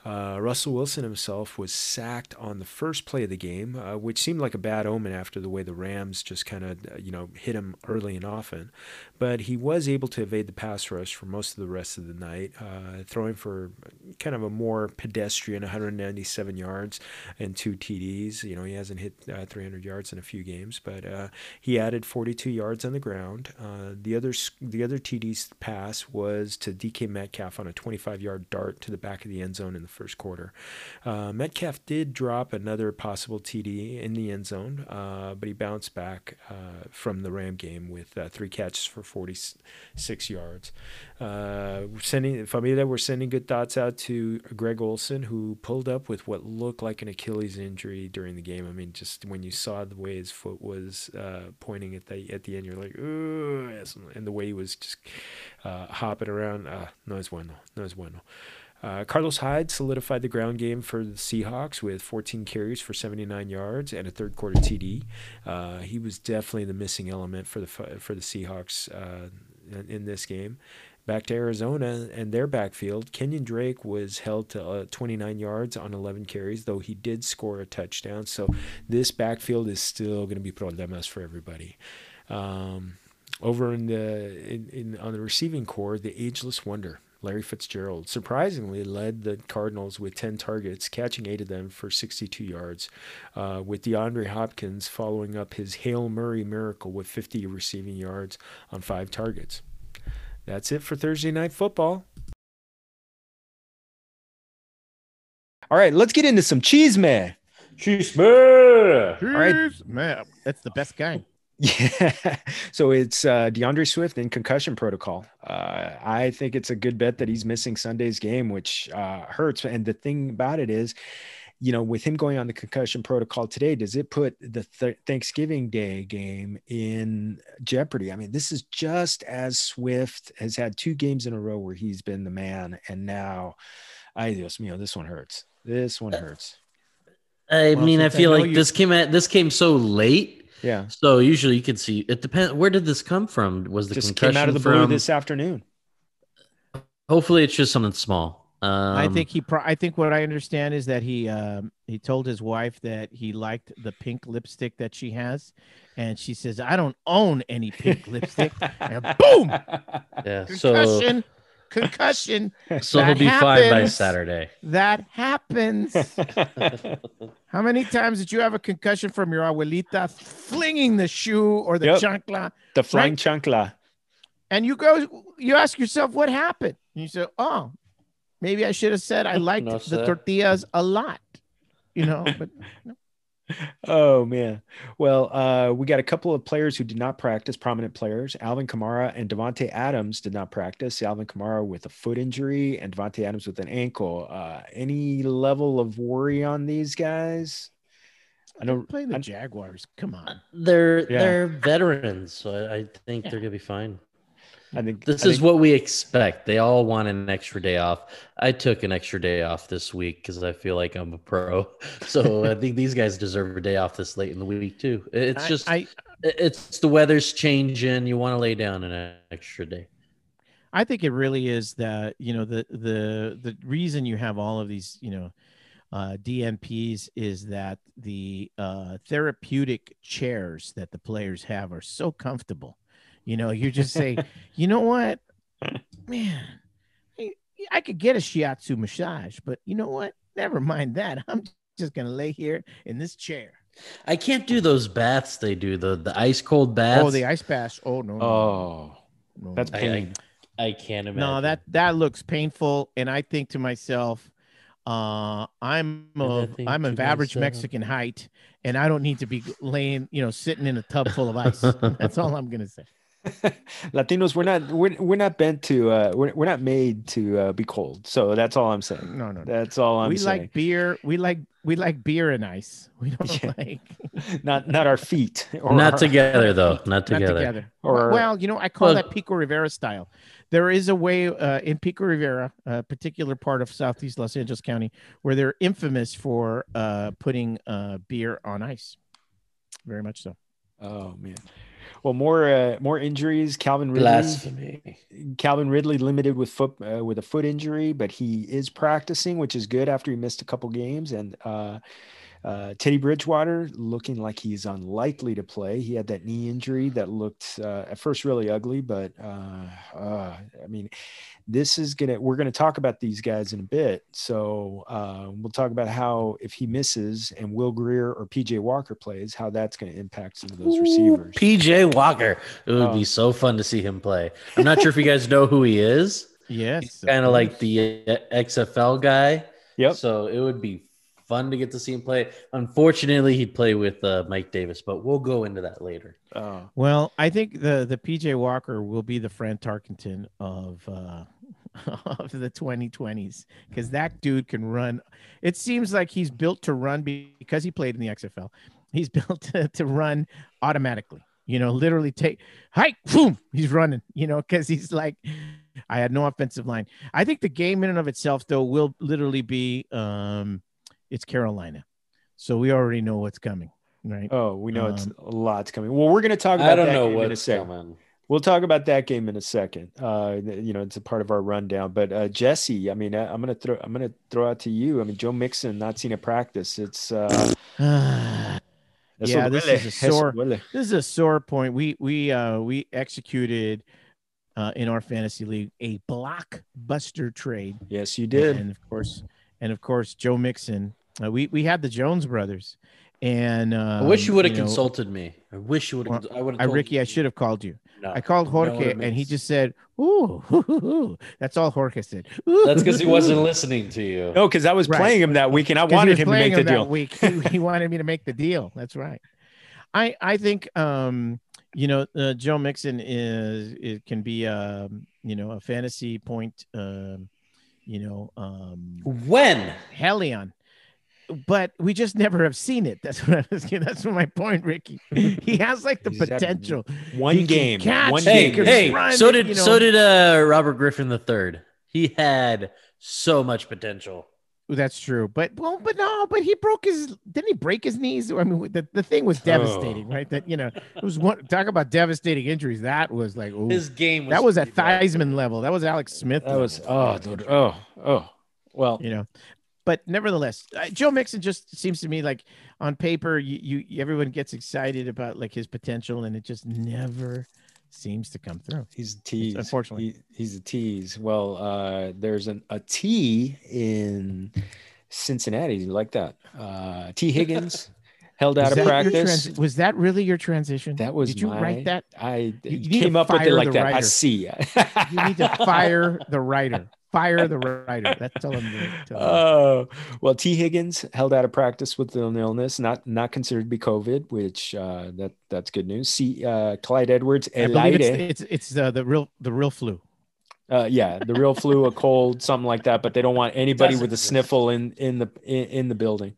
Uh, Russell Wilson himself was sacked on the first play of the game, uh, which seemed like a bad omen after the way the Rams just kind of, uh, you know, hit him early and often. But he was able to evade the pass rush for most of the rest of the night, uh, throwing for kind of a more pedestrian 197 yards and two TDs. You know, he hasn't hit uh, 300 yards in a few games, but uh, he added 42 yards on the ground. the other the other TD's pass was to DK Metcalf on a 25 yard dart to the back of the end zone in the first quarter. Uh, Metcalf did drop another possible TD in the end zone, uh, but he bounced back uh, from the Ram game with uh, three catches for 46 yards. Uh, sending Familia, we're sending good thoughts out to Greg Olsen, who pulled up with what looked like an Achilles injury during the game. I mean, just when you saw the way his foot was pointing at the at the end, you're like, ooh, and the way he was just hopping around, uh, no es bueno, no es bueno. Uh, Carlos Hyde solidified the ground game for the Seahawks with 14 carries for 79 yards and a third quarter TD. Uh, he was definitely the missing element for the for the Seahawks uh, in this game. Back to Arizona and their backfield, Kenyon Drake was held to uh, 29 yards on 11 carries, though he did score a touchdown. So this backfield is still going to be problemas for everybody. Um, over in the in, in on the receiving corps, the ageless wonder Larry Fitzgerald surprisingly led the Cardinals with 10 targets, catching eight of them for 62 yards, uh, with DeAndre Hopkins following up his Hail Murray miracle with 50 receiving yards on five targets. That's it for Thursday Night Football. All right, let's get into some cheese man. Cheese man. All right, man, that's the best kind. Yeah. (laughs) So it's uh, D'Andre Swift in concussion protocol. Uh, I think it's a good bet that he's missing Sunday's game, which uh, hurts. And the thing about it is, you know, with him going on the concussion protocol today, does it put the th- Thanksgiving Day game in jeopardy? I mean, this is just as Swift has had two games in a row where he's been the man, and now, I Dios mío, this one hurts. This one hurts. I well, mean, I feel I like you- this came at this came so late yeah. So usually you can see it depends. Where did this come from? Was the just concussion came out of the from, blue this afternoon? Hopefully, it's just something small. Um, I think he. Pro- I think what I understand is that he um, he told his wife that he liked the pink lipstick that she has, and she says, "I don't own any pink lipstick." (laughs) And boom. Yeah. Concussion. So concussion. (laughs) So he'll be happens. fine by Saturday. That happens. (laughs) How many times did you have a concussion from your abuelita flinging the shoe or the yep. chancla? The flying right? chancla. And you go, you ask yourself, what happened? And you say, oh, maybe I should have said I (laughs) liked no, the tortillas a lot, you know, but oh man. Well, uh, we got a couple of players who did not practice, prominent players. Alvin Kamara and Davante Adams did not practice. Alvin Kamara with a foot injury and Davante Adams with an ankle. Uh, any level of worry on these guys? I don't play the I, Jaguars. Come on, they're yeah. they're veterans, so I, I think yeah. they're gonna be fine. I think this I is think, what we expect. They all want an extra day off. I took an extra day off this week because I feel like I'm a pro. (laughs) So I think these guys deserve a day off this late in the week too. It's just I, it's the weather's changing. You want to lay down an extra day. I think it really is that you know the the the reason you have all of these you know uh, DNPs is that the uh, therapeutic chairs that the players have are so comfortable. You know, you just say, (laughs) you know what, man, I, I could get a shiatsu massage, but you know what? Never mind that. (laughs) I'm just gonna lay here in this chair. I can't do those baths they do the the ice cold baths. Oh, the ice bath. Oh no. no, Oh, no, that's no. I, pain. I, I can't imagine. no that that looks painful and i think to myself uh i'm And I of think i'm of average myself- mexican height and i don't need to be laying you know sitting in a tub full of ice (laughs) that's all i'm gonna say (laughs) Latinos, we're not we're, we're not bent to uh we're, we're not made to uh, be cold. So that's all I'm saying. no no, no. That's all I'm saying. we saying. like beer we like we like beer and ice we don't (laughs) Yeah. like (laughs) not not our feet or not our- together though. Not not together. together Or- well you know i call Well- that pico rivera style there is a way uh, in pico rivera a particular part of southeast los angeles county where they're infamous for uh, putting uh, beer on ice very much so Oh man. Well, more uh, more injuries. Calvin Ridley. Blasphemy. Calvin Ridley limited with foot uh, with a foot injury, but he is practicing, which is good after he missed a couple games. And uh, uh, Teddy Bridgewater looking like he's unlikely to play. He had that knee injury that looked uh, at first really ugly, but uh, uh, I mean, this is gonna. We're gonna talk about these guys in a bit. So uh, we'll talk about how if he misses and Will Grier or PJ Walker plays, how that's gonna impact some of those receivers. PJ Walker. It would Oh. be so fun to see him play. I'm not sure if you guys know who he is. (laughs) yes Kind of like the uh, XFL guy. Yep. So it would be fun to get to see him play. Unfortunately, he'd play with uh, Mike Davis, but we'll go into that later. Oh. Well, I think the the PJ Walker will be the Fran Tarkenton of uh (laughs) of the 2020s because that dude can run. It seems like he's built to run because he played in the XFL. He's (laughs) built to, to run automatically. You know, literally take hike, boom, he's running. You know, because he's like, I had no offensive line. I think the game in and of itself, though, will literally be um, it's Carolina, so we already know what's coming, right? Oh, we know it's Um, a lot's coming. Well, we're going to talk about I don't that know game in a what's second. coming. We'll talk about that game in a second. Uh, you know, it's a part of our rundown. But uh, Jesse, I mean, I, I'm gonna throw, I'm gonna throw out to you. I mean, Joe Mixon not seen a practice. It's uh, (sighs) Yeah, this is a sore- this is a sore point. We we uh we executed uh in our fantasy league a blockbuster trade. Yes, you did. And of course, and of course, Joe Mixon. Uh, we we had the Jones brothers, and um, I wish you would have know, consulted me. I wish you would have. I would I, have. Ricky, I should have called you. No. I called know what Jorge, and he just said, "Ooh, hoo, hoo, hoo." that's all Jorge said." Ooh, That's because he wasn't listening to you. No, because I was Right. playing him that week, and I wanted him to playing make the him that deal. Week. He, he (laughs) wanted me to make the deal. That's right. I I think um you know uh, Joe Mixon is it can be um you know a fantasy point um you know um When? Helion. But we just never have seen it. (laughs) That's what I was. That's my point, Ricky. He has like the potential. One He game, catch, one Hey, game. hey. run, so did you know. so did uh, Robert Griffin III. He had so much potential. That's true. But well, but no, but he broke his. Didn't he break his knees? I mean, the, the thing was devastating, Oh. right? That you know, it was one. Talk about devastating injuries. That was like, ooh. His game was that was at pretty bad. Theismann level. That was Alex Smith. That was oh, dude, oh, oh. Well, you know. But nevertheless, uh, Joe Mixon just seems to me like on paper, you, you everyone gets excited about like his potential, and it just never seems to come through. He's a tease. unfortunately. He- he's a tease. Well, uh, there's an, a T in Cincinnati. You like that? Uh, T. (laughs) Higgins held out Was of practice. trans- was that really your transition? that was Did you my, write that? I You- you came up with it like that. I see. You need to fire (laughs) the writer. Fire the writer. That's all I'm doing. (laughs) Oh well, T. Higgins held out of practice with an illness, not not considered to be COVID, which uh, that that's good news. See, uh, Clyde Edwards, I believe it's it's, it's uh, the real the real flu. uh, yeah, the real flu, a cold, something like that. But they don't want anybody Doesn't with a exist. sniffle in in the in, in the building.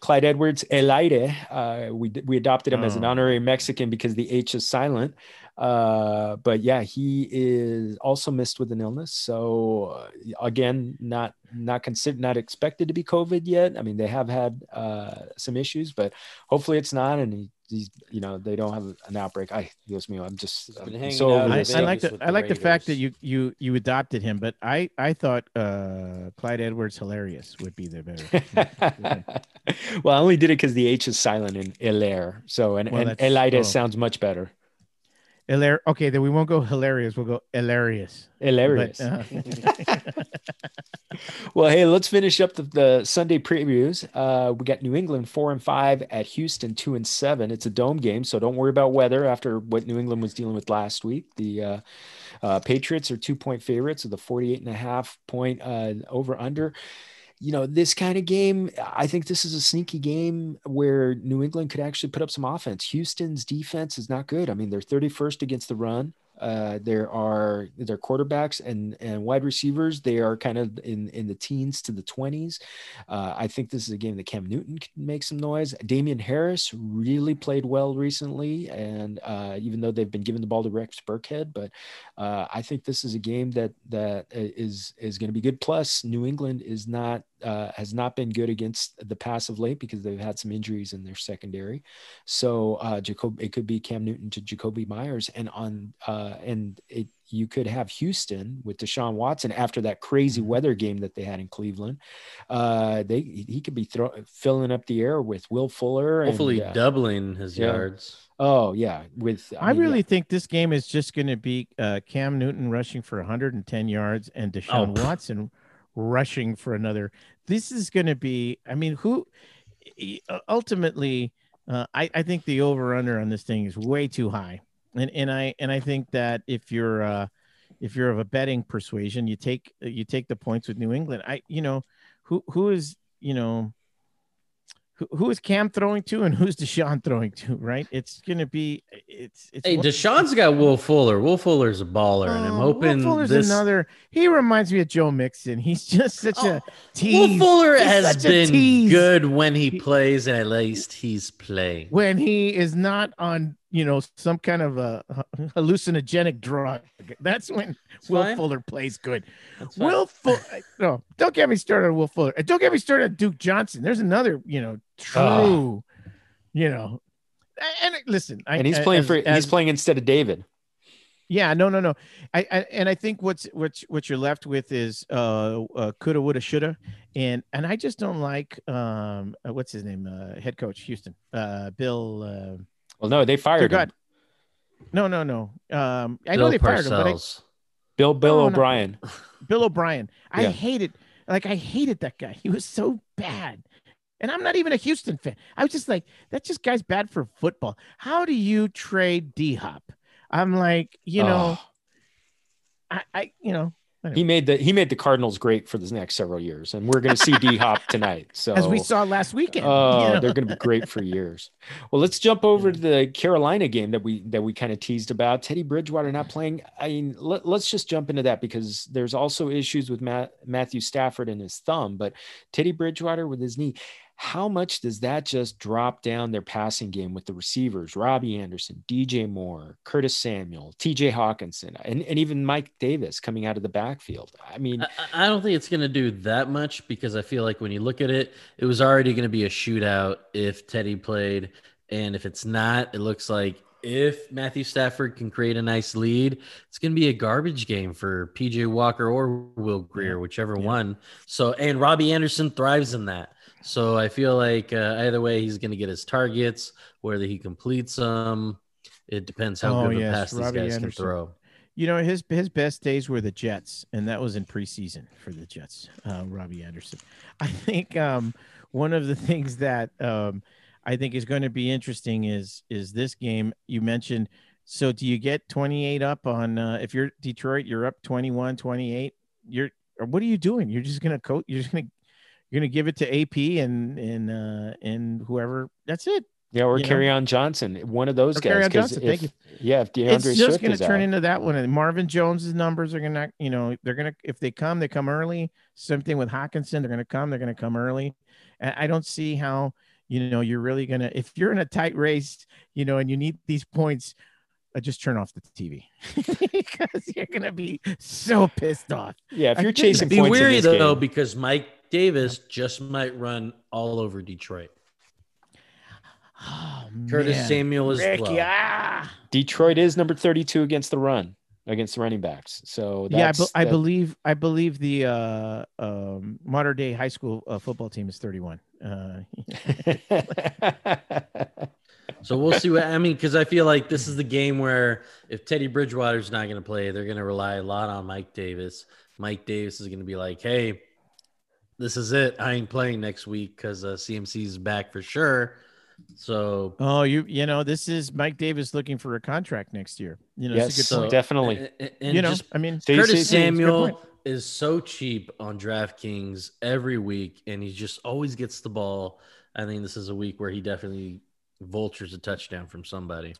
Clyde Edwards, Elide, uh, we we adopted him as an Oh. honorary Mexican because the H is silent. Uh, but yeah, he is also missed with an illness. So uh, again, not not considered, not expected to be COVID yet. I mean, they have had uh, some issues, but hopefully it's not. And he, he's, you know, they don't have an outbreak. I, Dios mío, I'm just I'm so out over in I. I like the I the like the fact that you you you adopted him, but I I thought uh Clyde Edwards hilarious would be the better. (laughs) well, I only did it because the H is silent in Hilaire. So, and, Well, and that's- Elida oh. sounds much better. Hilar- okay, then we won't go hilarious. We'll go hilarious. Hilarious. But, uh, (laughs) Well, hey, let's finish up the, the Sunday previews. Uh, we got New England four and five at Houston two and seven. It's a dome game, so don't worry about weather after what New England was dealing with last week. The uh, uh, Patriots are two point favorites of the 48 and a half point uh, over under. You know, this kind of game, I think this is a sneaky game where New England could actually put up some offense. Houston's defense is not good. I mean, they're 31st against the run. Uh, there are their quarterbacks and and wide receivers. They are kind of in in the teens to the twenties. Uh, I think this is a game that Cam Newton can make some noise. Damien Harris really played well recently, and uh, even though they've been giving the ball to Rex Burkhead, but uh, I think this is a game that that is is going to be good. Plus, New England is not uh, has not been good against the pass of late because they've had some injuries in their secondary. So uh, Jacob, it could be Cam Newton to Jakobi Meyers, and on uh, and it you could have Houston with Deshaun Watson after that crazy weather game that they had in Cleveland. Uh, they he could be throw, filling up the air with Will Fuller. Hopefully, and, uh, doubling his yeah. yards. oh yeah, with I mean, yeah. really think this game is just going to be uh, Cam Newton rushing for 110 yards and Deshaun pff. Watson rushing for another. This is going to be. I mean, who uh, ultimately? Uh, I I think the over under on this thing is way too high, and and I and I think that if you're uh, if you're of a betting persuasion, you take you take the points with New England. I you know who who is you know who, is Cam throwing to and who's Deshaun throwing to, right? It's gonna be it's it's Hey, Deshaun's got Will Fuller. Will Fuller's a baller, and I'm Oh, hoping Will Fuller's this. another. He reminds me of Joe Mixon. He's just such a oh, Will tease Fuller He's has been good when he He- plays, and at least he's playing. when he is not on, you know, some kind of a (laughs) hallucinogenic drug. That's when It's Will fine. Fuller plays good. That's. Will Fuller, no, don't get me started on Will Fuller. And Don't get me started on Duke Johnson. There's another, you know, true, you know. And listen, I, and he's playing as- for as- he's playing instead of David. Yeah, no, no, no. I, I and I think what's what what you're left with is uh, uh coulda, woulda, shoulda, and and I just don't like um uh, what's his name uh, head coach Houston uh Bill uh, Well, no, they fired him. No, no, no. Um, I know Bill they fired him, but I, Parcells. Bill Bill No, no. O'Brien. Bill O'Brien. I Yeah. hated like I hated that guy. He was so bad. And I'm not even a Houston fan. I was just like, that just guy's bad for football. How do you trade D Hop? I'm like, you know, Oh, I, I you know, he made the he made the Cardinals great for the next several years, and we're going to see D Hop tonight. So (laughs) as we saw last weekend. Oh, (laughs) you know? they're going to be great for years. Well, let's jump over to the Carolina game that we that we kind of teased about. Teddy Bridgewater not playing. I mean, let, us just jump into that because there's also issues with Matt, Matthew Stafford and his thumb, but Teddy Bridgewater with his knee. How much does that just drop down their passing game with the receivers? Robbie Anderson, DJ Moore, Curtis Samuel, TJ Hockenson, and, and even Mike Davis coming out of the backfield. I mean, I, I don't think it's going to do that much because I feel like when you look at it, it was already going to be a shootout if Teddy played. And if it's not, it looks like if Matthew Stafford can create a nice lead, it's going to be a garbage game for PJ Walker or Will Grier, whichever Yeah. one. So, and Robbie Anderson thrives in that. So I feel like uh, either way, he's going to get his targets, whether he completes them. It depends how Oh, good of a yes, pass these guys Anderson. can throw. You know, his his best days were the Jets, and that was in preseason for the Jets. Uh, Robbie Anderson. I think um, one of the things that um, I think is going to be interesting is is this game you mentioned. So, do you get 28 up on uh, if you're Detroit, you're up 21, 28. You're what are you doing? You're just going to coach. You're just going to you're going to give it to AP and and uh, and whoever. That's it. yeah, or you Kerryon Johnson, one of those Or guys. Kerryon 'cause Johnson, thank if- Yeah, if D'Andre it's just Swift going to turn out. into that one. And Marvin Jones's numbers are going to, you know, they're going to, if they come, they come early. Same thing with Hockenson. They're going to come, they're going to come early. And I don't see how, you know, you're really going to, if you're in a tight race, you know, and you need these points, uh, just turn off the TV because (laughs) you're gonna be so pissed off. Yeah, if you're chasing Be points in weary this though, game- because Mike Davis just might run all over Detroit. Oh, Curtis man. Samuel as Ricky, well. ah! Detroit is number 32 against the run against the running backs. So Yeah, I, that's, be- I that- believe I believe the uh, um, modern day high school uh, football team is 31. Uh, (laughs) So we'll see what I mean because I feel like this is the game where if Teddy Bridgewater's not going to play, they're going to rely a lot on Mike Davis. Mike Davis is going to be like, "Hey, this is it. I ain't playing next week because uh, CMC is back for sure." So oh, you you know this is Mike Davis looking for a contract next year. You know, it's a yes, good so- definitely. and, and- and you know, just I mean, Stay- Curtis stay- it's a good Samuel is so cheap on DraftKings every week, and he just always gets the ball. I think this is a week where he definitely vultures a touchdown from somebody.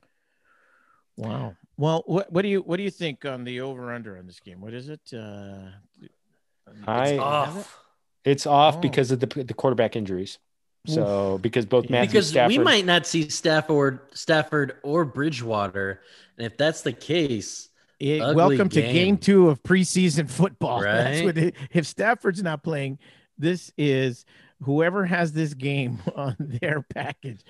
Wow. Well, what what do you what do you think on the over under on this game? What is it? Uh, I- do you have? Off. It's off Oh. because of the the quarterback injuries. So because both Matthew because Stafford, we might not see Stafford, Stafford or Bridgewater, and if that's the case, Ugly welcome to game. game two of preseason football. (laughs) That's Right? what it, if Stafford's not playing, this is whoever has this game (laughs) on their package.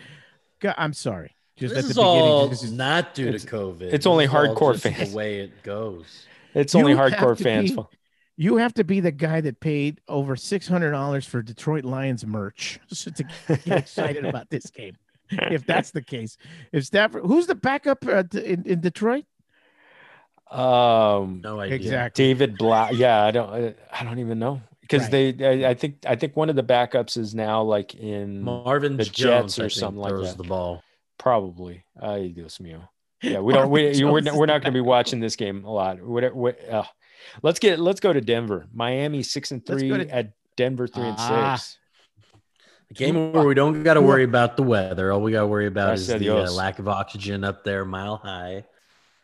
God, I'm sorry. Just this at is beginning, all this is- not due to it's- COVID. it's This only hardcore fans. The way it goes. it's You only hardcore fans. be- fault. You have to be the guy that paid over six hundred dollars for Detroit Lions merch (laughs) so to get excited about this game. If that's the case, if Stafford, who's the backup uh, in, in Detroit? Um, No idea. Exactly. David Blough. Yeah, I don't. I- I don't even know because Right. they. I, I think. I think one of the backups is now like in Marvin The Jones Jets or I something like that throws the ball. probably. Ay Dios mío. Yeah, we (laughs) don't. We, we're, not, we're not going to be watching this game a lot. What, what, uh, let's get. Let's go to Denver. Miami six and three to- at Denver three Ah. and six. A game where we don't got to worry about the weather. All we got to worry about Gracias is the uh, lack of oxygen up there, mile high.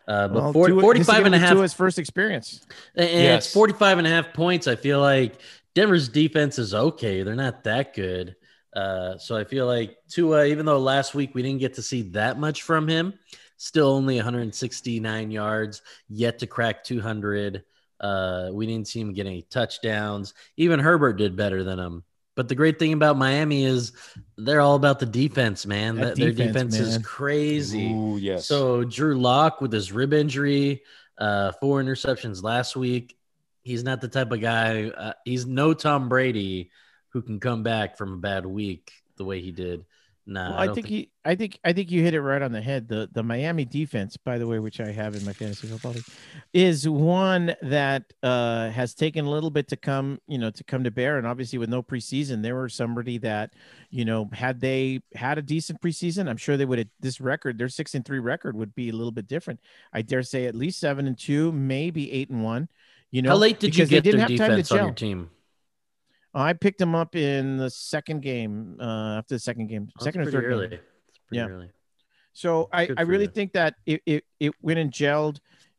Uh, but Well, 40, Tua- 45 and a be half Tua's first experience. And Yes. it's 45 and a half points. I feel like Denver's defense is okay. They're not that good. Uh, so I feel like Tua, even though last week we didn't get to see that much from him, still only 169 yards, yet to crack 200. Uh, we didn't see him get any touchdowns. Even Herbert did better than him. But the great thing about Miami is they're all about the defense, man. That That- Their defense, defense is crazy. Ooh, yes. So Drew Lock with his rib injury, uh, four interceptions last week. He's not the type of guy. Uh, he's no Tom Brady who can come back from a bad week the way he did. Nah, Well, I, I, don't think, he, I think, I think you hit it right on the head. The the Miami defense, by the way, which I have in my fantasy football league, is one that uh, has taken a little bit to come, you know, to come to bear. And obviously, with no preseason, there were somebody that, you know, had they had a decent preseason, I'm sure they would have. This record, their six and three record, would be a little bit different. I dare say at least seven and two, maybe eight and one. You know, How late did you get their defense on your team? I picked them up in the second game, uh, after the second game, That's second or pretty third early. game. Pretty Yeah. early. So I, I really you. think that it, it, it went and gelled.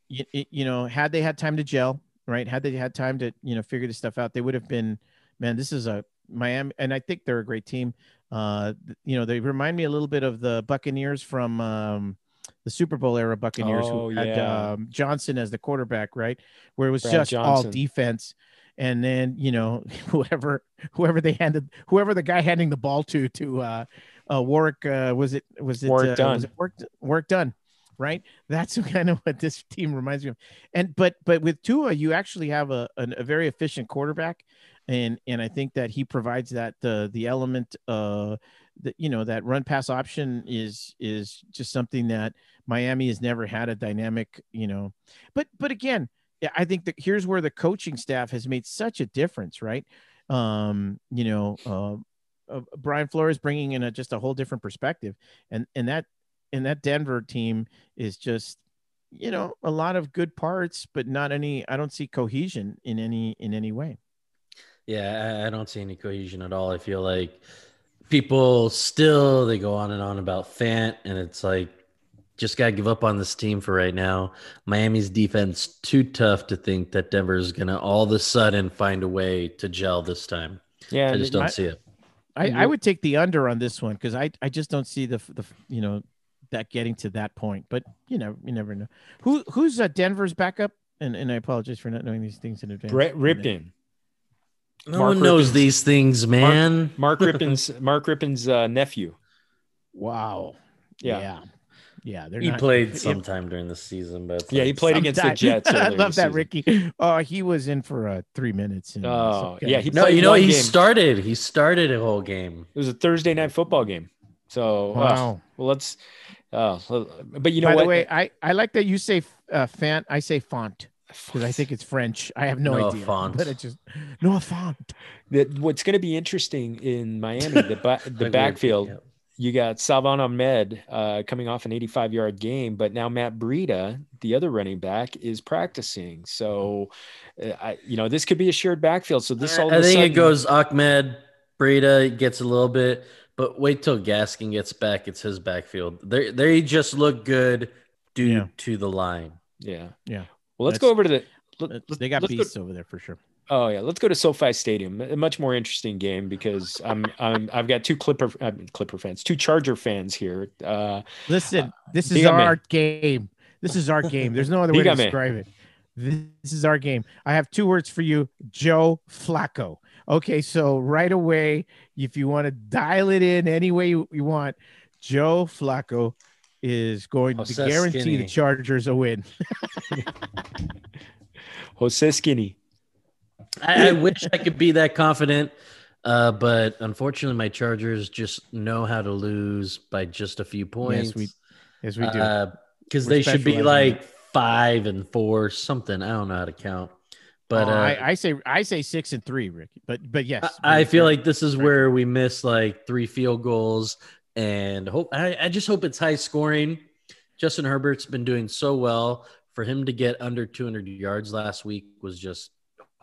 You, you know, had they had time to gel, right? Had they had time to, you know, figure this stuff out, they would have been, man, this is a Miami. And I think they're a great team. Uh, you know, they remind me a little bit of the Buccaneers from um, the Super Bowl era Buccaneers Oh, who had yeah. um, Johnson as the quarterback, right? Where it was Brad just all Johnson. defense. And then, you know, (laughs) whoever, whoever they handed, whoever the guy handing the ball to, to, uh, uh, Warrick, uh, was it, was it, Warrick uh, Dunn. was it work, work done, right? That's (laughs) kind of what this team reminds me of. And, but, but with Tua, you actually have a, an- a very efficient quarterback. And, and I think that he provides that, the, the element, uh, that, you know, that run pass option is, is just something that Miami has never had a dynamic, you know, but, but again, yeah, I think that here's where the coaching staff has made such a difference, right? Um, you know, uh, uh, Brian Flores bringing in a, just a whole different perspective, and and that and that Denver team is just, you know, a lot of good parts, but not any. I don't see cohesion in any in any way. Yeah, I, I don't see any cohesion at all. I feel like people still they go on and on about Fant, and it's like just gotta give up on this team for right now. Miami's defense too tough to think that Denver's gonna all of a sudden find a way to gel this time. yeah, I just don't I- see it. I, I would take the under on this one because I I just don't see the the you know that getting to that point. But you know, you never know. Who who's uh, Denver's backup? And and I apologize for not knowing these things in advance. Brett Rypien. No Mark one knows Rypien's- these things, man. Mark (laughs) Rypien's Mark Rypien's uh, nephew. Wow. Yeah. Yeah. Yeah. They're he not- played if- (laughs) sometime during the season, but it's Yeah, he like- played against the. Jets. (laughs) I love that, season. Ricky. Oh, he was in for uh, three minutes. in, uh, Oh, some kind yeah, he No, you know he game. started. He started a whole game. It was a Thursday night football game. So, uh, Wow. well, let's. Uh, but you know By what? the way, I, I like that you say uh, font. I say font because I think it's French. I have no No idea. font. But it just no font. that what's going to be interesting in Miami, the ba- (laughs) the backfield. yeah. You got Salvon Ahmed uh, coming off an 85 yard game, but now Matt Breida, the other running back, is practicing. So, uh, I, you know, this could be a shared backfield. So this all I of think sudden, it goes Ahmed, Breida gets a little bit, but wait till Gaskin gets back. It's his backfield. They they just look good due Yeah. to the line. Yeah, Yeah. Well, let's That's- go over to the. Let, They got let's go- beasts over there for sure. Oh yeah, let's go to SoFi Stadium. A much more interesting game because I'm, I'm I've got two Clipper uh, Clipper fans, two Charger fans here. Uh, Listen, this is dígame. our game. This is our game. There's no other way to Dígame. describe it. This is our game. I have two words for you, Joe Flacco. Okay, so right away, if you want to dial it in any way you, you want, Joe Flacco is going Oh, to guarantee skinny. the Chargers a win. (laughs) Jose Skinny. I, I wish I could be that confident, uh, but unfortunately, my Chargers just know how to lose by just a few points. Yes, we Yes, we do. because We're they should be like five and four, something. I don't know how to count, but Oh, uh, I, I say I say six and three, Ricky. But but yes, I, I feel like this is where we miss like three field goals, and hope I, I just hope it's high scoring. Justin Herbert's been doing so well. For him to get under 200 yards last week was just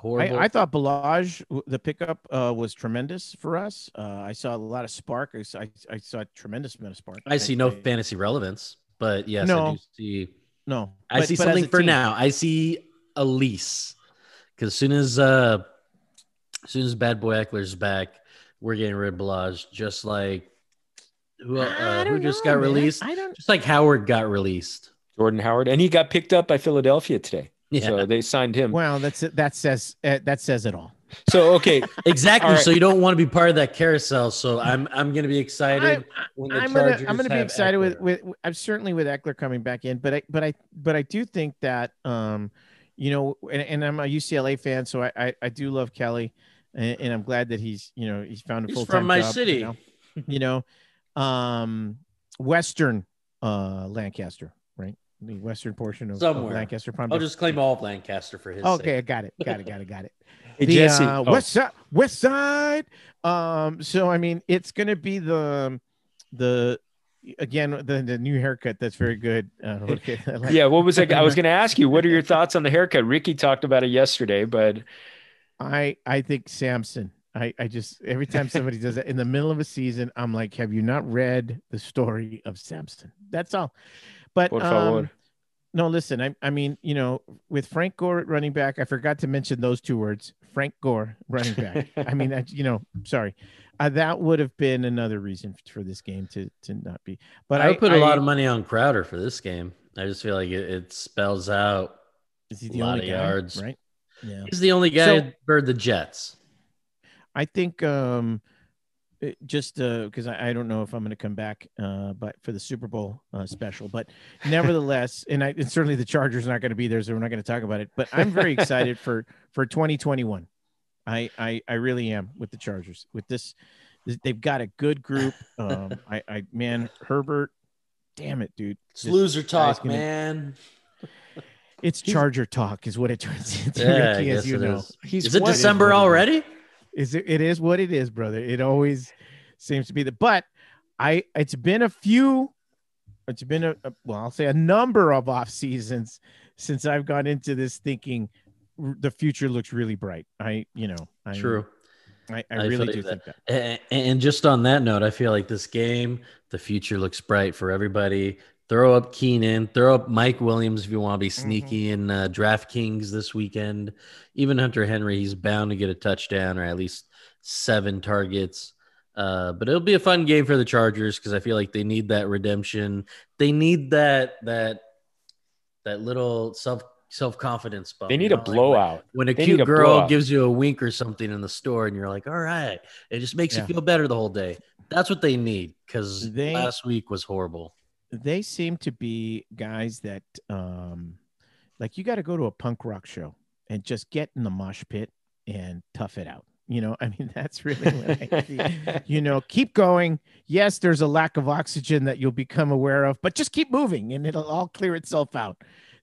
horrible. I, I thought Ballage, the pickup, uh, was tremendous for us. Uh, I saw a lot of spark. I saw, I saw a tremendous amount of spark. I see no I- fantasy relevance, but yes, I do see. no. I but- see but something for team- now. I see a lease because as soon as uh, as soon as Bad Boy Ekeler's back, we're getting rid of Ballage, just like who uh, who just know, got man. released, I don't. just like Howard got released. Jordan Howard, and he got picked up by Philadelphia today. Yeah, So they signed him. Well, that's. That says uh, that says it all. So okay, (laughs) exactly. All right. So you don't want to be part of that carousel. So I'm I'm gonna be excited. I'm, when the I'm gonna Chargers I'm gonna be excited with, Ekeler. with I'm certainly with Ekeler coming back in, but I but I but I do think that um you know and, and I'm a UCLA fan, so I I, I do love Kelley, and, and I'm glad that he's you know he's found a He's full from time my job, city. You know, you know um Western uh Lancaster, right? The western portion of, of Somewhere. Lancaster. I'll just claim all of Lancaster for his. Okay, sake. got it, got it, (laughs) got it, got it. hey, the Jesse. uh, oh, west side west side um so i mean it's gonna be the the again the, the new haircut that's very good uh, (laughs) okay, I like- yeah, what was that? I was going (laughs) to ask you, what are your thoughts on the haircut? Ricky talked about it yesterday, but i i think samson I, I just every time somebody does that in the middle of a season, I'm like, have you not read the story of Samson? That's all. But por um, no, listen, I, I mean, you know, with Frank Gore at running back, I forgot to mention those two words, Frank Gore running back. I mean, I, you know, sorry, uh, that would have been another reason for this game to to not be. But I I put a lot of money on Crowder for this game. I just feel like it, it spells out. Is he a the lot only of guy, yards. right? Yeah, He's the only guy So- bird the Jets. I think um, it- just because I, I don't know if I'm going to come back, uh, but for the Super Bowl uh, special, but nevertheless, and I and certainly the Chargers are not going to be there, so we're not going to talk about it. But I'm very excited for for 2021. I, I I really am with the Chargers. With this, this- they've got a good group. Um, (laughs) I I man Herbert, damn it, dude, It's loser talk, gonna- man. it's Charger talk, is what it turns (laughs) into. Yeah, I Ricky, as you it know. is. He's Is it December what it is. already? Is it, it is what it is brother it always seems to be the but i it's been a few it's been a, a- well i'll say a number of off seasons since i've gone into this thinking the future looks really bright i you know I, True. i, I I really do that. think that And, and just on that note, I feel like this game, the future looks bright for everybody. Throw up Keenan, throw up Mike Williams if you want to be sneaky in uh, DraftKings this weekend. Even Hunter Henry, he's bound to get a touchdown or at least seven targets. Uh, but it'll be a fun game for the Chargers because I feel like they need that redemption. They need that that that little self self confidence bump. They need you a know? Like, blowout. when a They cute a girl blowout. gives you a wink or something in the store, and you're like, "All right," it just makes Yeah. you feel better the whole day. That's what they need because last week was horrible. They seem to be guys that um like you got to go to a punk rock show and just get in the mosh pit and tough it out you know? (laughs) I mean that's really what I see. you know keep going. Yes there's a lack of oxygen that you'll become aware of but just keep moving and it'll all clear itself out.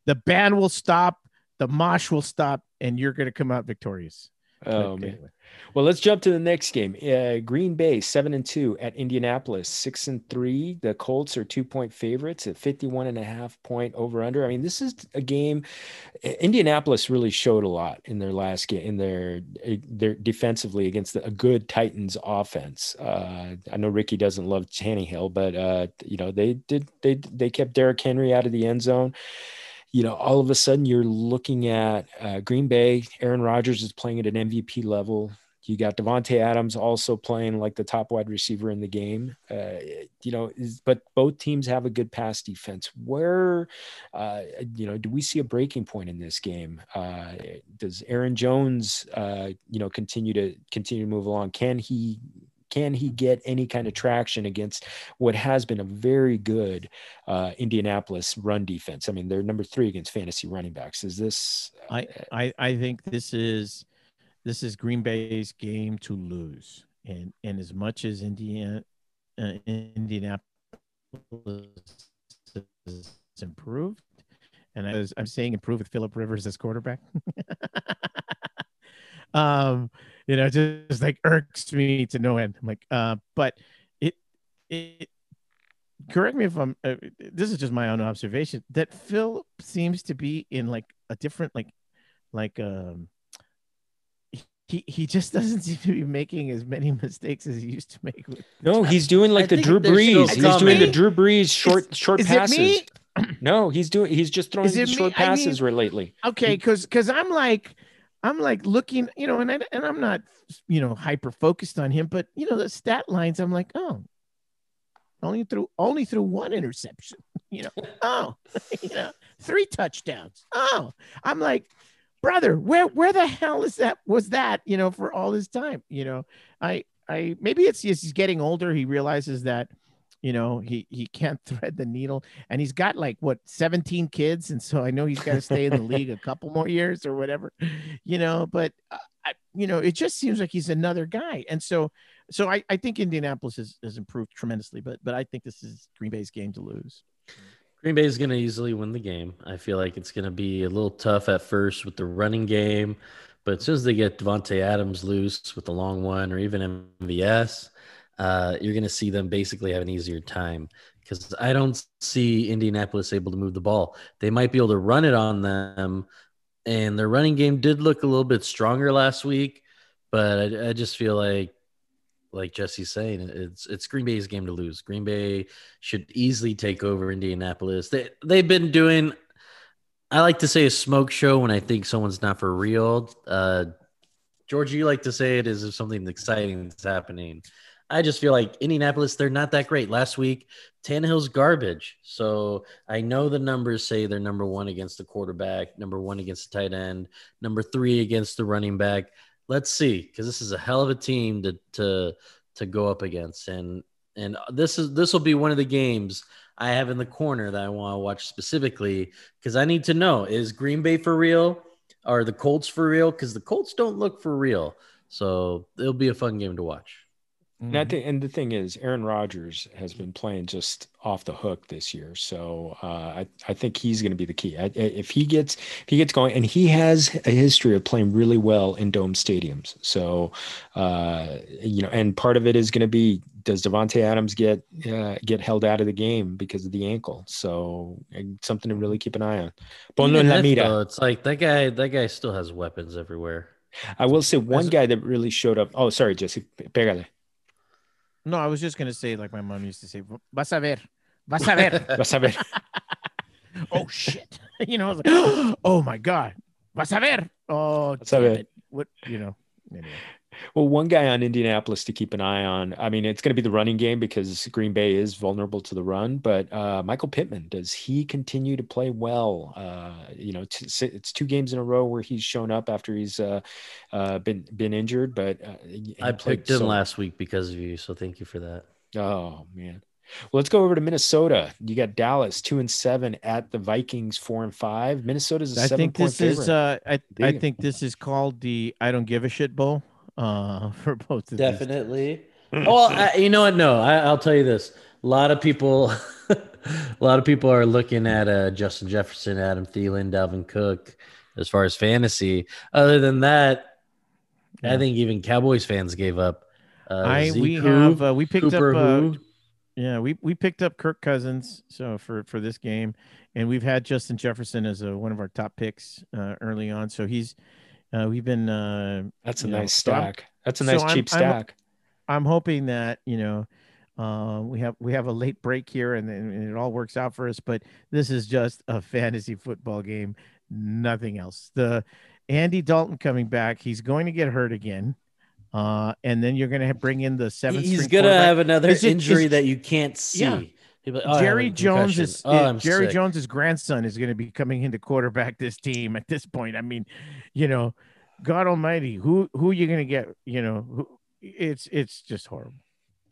The band will stop the mosh will stop and you're going to come out victorious oh man. anyway. Well, let's jump to the next game. Uh, Green Bay seven and two at Indianapolis six and three. The Colts are two point favorites at 51 and a half point over under. I mean, this is a game. Indianapolis really showed a lot in their last game in their their defensively against the, a good Titans offense. Uh, I know Ricky doesn't love Tannehill, but uh, you know they did they they kept Derrick Henry out of the end zone you know, all of a sudden you're looking at uh, Green Bay. Aaron Rodgers is playing at an MVP level. You got Davante Adams also playing like the top wide receiver in the game. Uh, you know, is, but both teams have a good pass defense. Where, uh, you know, do we see a breaking point in this game? Uh, does Aaron Jones, uh, you know, continue to continue to move along? Can he? Can he get any kind of traction against what has been a very good uh, Indianapolis run defense? I mean, they're number three against fantasy running backs. Is this? I, I I think this is this is Green Bay's game to lose, and and as much as Indiana uh, Indianapolis has improved, and I was I'm saying improve with Philip Rivers as quarterback. (laughs) um, you know, just, just like irks me to no end. I'm like, uh, but it it correct me if I'm. Uh, this is just my own observation that Phil seems to be in like a different like like um he he just doesn't (laughs) seem to be making as many mistakes as he used to make. No, he's doing like I the Drew Brees. He's doing the. Drew Brees short short is passes. it me? No, he's doing. He's just throwing Is it me? short I passes mean- lately. Okay, because because I'm like I'm like looking, you know, and I, and I'm not you know hyper focused on him, but you know the stat lines, I'm like, oh, only through only through one interception, (laughs) you know, (laughs) oh, (laughs) you know, three touchdowns, oh, I'm like, brother, where where the hell is that? Was that you know for all this time? You know, I I maybe it's just he's getting older. He realizes that. You know, he he can't (laughs) thread the needle, and he's got like what 17 kids, and so I know he's got to stay in the league a couple more years or whatever, you know. But uh, I, you know, it just seems like he's another guy, and so so I, I think Indianapolis has, has improved tremendously, but but I think this is Green Bay's game to lose. Green Bay is going to easily win the game. I feel like it's going to be a little tough at first with the running game, but as soon as they get Davante Adams loose with the long one or even MVS, uh, you're going to see them basically have an easier time because I don't see Indianapolis able to move the ball. They might be able to run it on them, and their running game did look a little bit stronger last week, but I, I just feel like like Jesse's saying, it's it's Green Bay's game to lose. Green Bay should easily take over Indianapolis. They they've been doing. I like to say a smoke show when I think someone's not for real. Uh, George, you like to say it is if something exciting is happening. I just feel like Indianapolis, they're not that great. Last week, Tannehill's garbage. So I know the numbers say they're number one against the quarterback, number one against the tight end, number three against the running back. Let's see, because this is a hell of a team to to to go up against, and and this is this will be one of the games I have in the corner that I want to watch specifically because I need to know is Green Bay for real? Are the Colts for real? Because the Colts don't look for real. So it'll be a fun game to watch. And, I and the thing is, Aaron Rodgers has been playing just off the hook this year. So uh, I, I think he's going to be the key. I, if he gets if he gets going, and he has a history of playing really well in dome stadiums. So uh, you know, and part of it is going to be does Davante Adams get uh, get held out of the game because of the ankle? So something to really keep an eye on. Ponlo en Even la mira. though, it's like that guy. That guy still has weapons everywhere. I will say one guy that really showed up. Oh, sorry, Jesse. Pégale. No, I was just gonna say like my mom used to say, "Vas a ver, vas a ver." (laughs) Vas a ver. (laughs) oh shit! (laughs) you know, I was like, (gasps) oh my god, vas a ver. Oh, Vas a ver. What you know? Anyway. Well, one guy on Indianapolis to keep an eye on. I mean, it's going to be the running game because Green Bay is vulnerable to the run. But uh, Michael Pittman, does he continue to play well? Uh, you know, t- it's two games in a row where he's shown up after he's uh, uh been been injured. But uh, I picked him so... last week because of you, so thank you for that. Oh man. Well, let's go over to Minnesota. You got Dallas two and seven at the Vikings four and five. Minnesota's a I think this favorite. is uh, I, I think this is called the I don't give a shit bowl uh, (laughs) for both of Definitely. well, I, you know what? No, I, will tell you this. A lot of people, (laughs) a lot of people are looking at uh, Justin Jefferson, Adam Thielen, Dalvin Cook as far as fantasy. Other than that, yeah. I think even Cowboys fans gave up. Uh, I we have uh, we picked Cooper up. Uh, yeah, we we picked up Kirk Cousins so for for this game, and we've had Justin Jefferson as a, one of our top picks uh, early on. So he's uh, we've been. Uh, That's a nice know, stack. So That's a nice so cheap I'm, stack. I'm, I'm, hoping that you know uh, we have we have a late break here and, and it all works out for us. But this is just a fantasy football game, nothing else. The Andy Dalton coming back, he's going to get hurt again. Uh, and then you're going to bring in the seventh. He's going to have another is injury it, that you can't see. Yeah. Like, oh, Jerry Jones is oh, eh, Jerry sick. Jones's grandson is going to be coming into quarterback this team at this point. I mean, you know, God Almighty, who who are you going to get? You know, who, it's it's just horrible.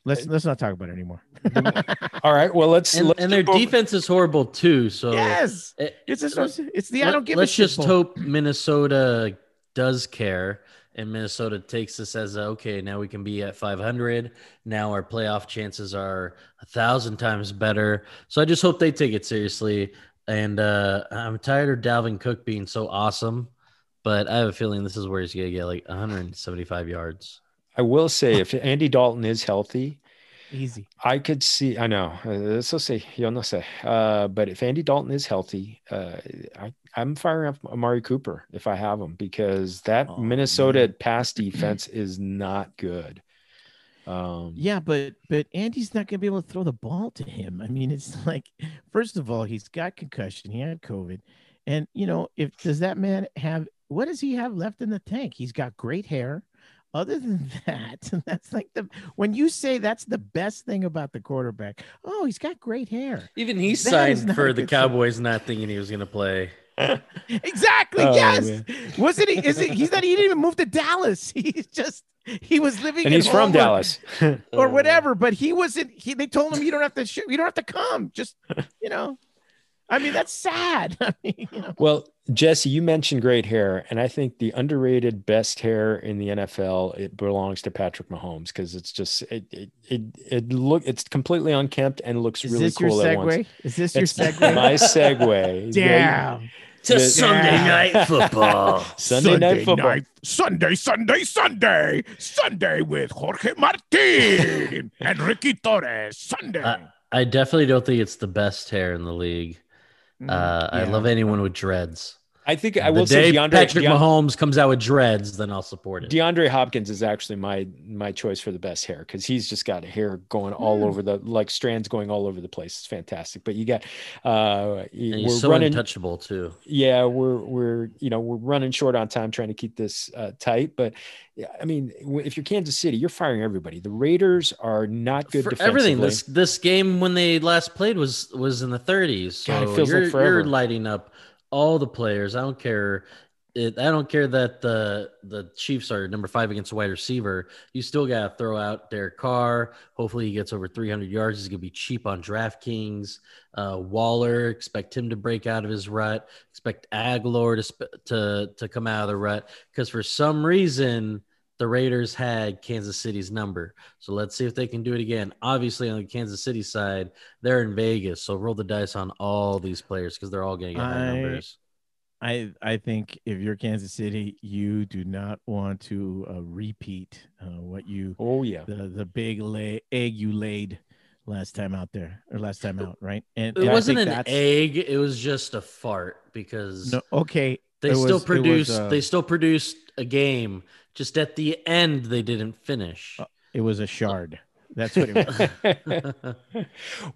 Let's let's not talk about it anymore. (laughs) All right. Well, let's and, let's and their defense is horrible too. So yes, it, it's just, it's the I don't give. A. Let's just hope Minnesota does care and Minnesota takes this as a, okay, now we can be at 500. Now our playoff chances are a thousand times better. So I just hope they take it seriously. And uh, I'm tired of Dalvin Cook being so awesome, but I have a feeling this is where he's gonna get like 175 yards. I will say, if Andy Dalton is healthy, Easy. I could see. I know. Eso sí, yo no sé. Uh, but if Andy Dalton is healthy, uh, I, I'm firing up Amari Cooper if I have him because that oh, Minnesota man. pass (clears throat) defense is not good. Um, yeah, but but Andy's not going to be able to throw the ball to him. I mean, it's (laughs) like first of all, he's got concussion. He had COVID, and you know, if does that man have what does he have left in the tank? He's got great hair other than (laughs) that, (laughs) that's like the when you say that's the best thing about the quarterback. Oh, he's got great hair. Even he (laughs) that signed for the Cowboys, thing. not thinking he was going to play. exactly. Oh, yes. Man. Wasn't he? Is it? He's not. He didn't even move to Dallas. He's just. He was living. And he's from Dallas, or whatever. But he wasn't. He. They told him you don't have to. Shoot, you don't have to come. Just you know. I mean, that's sad. (laughs) I mean, you know. Well, Jesse, you mentioned great hair, and I think the underrated best hair in the NFL it belongs to Patrick Mahomes because it's just it it it, it look it's completely unkempt and looks Is really this cool. Your segue? Is this your segue? My (laughs) segue. Damn. To the, Sunday night (laughs) football. Sunday, Sunday night football. Night, Sunday, Sunday, Sunday, Sunday with Jorge Martin and Ricky Torres. Sunday. Uh, I definitely don't think it's the best hair in the league. Mm, uh, yeah. I love anyone with dreads. I think I will say DeAndre, Patrick DeAndre, Mahomes comes out with dreads, then I'll support it. DeAndre Hopkins is actually my my choice for the best hair because he's just got hair going all mm. over the like strands going all over the place. It's fantastic. But you got uh and we're so running untouchable too. Yeah, we're we're you know we're running short on time trying to keep this uh, tight. But I mean, if you're Kansas City, you're firing everybody. The Raiders are not good for everything. This this game when they last played was was in the 30s. So God, you're, like you're lighting up all the players. I don't care. It, I don't care that the the Chiefs are number five against a wide receiver. You still got to throw out Derek Carr. Hopefully, he gets over 300 yards. He's going to be cheap on DraftKings. Uh, Waller, expect him to break out of his rut. Expect Agholor to to to come out of the rut because for some reason the Raiders had Kansas City's number. So let's see if they can do it again. Obviously, on the Kansas City side, they're in Vegas. So roll the dice on all these players because they're all going to get high numbers. I I think if you're Kansas City, you do not want to uh, repeat uh, what you oh yeah the the big lay, egg you laid last time out there or last time out right and it wasn't an egg it was just a fart because no okay they still produced uh, they still produced a game just at the end, they didn't finish. Uh, it was a shard. That's what it (laughs) was.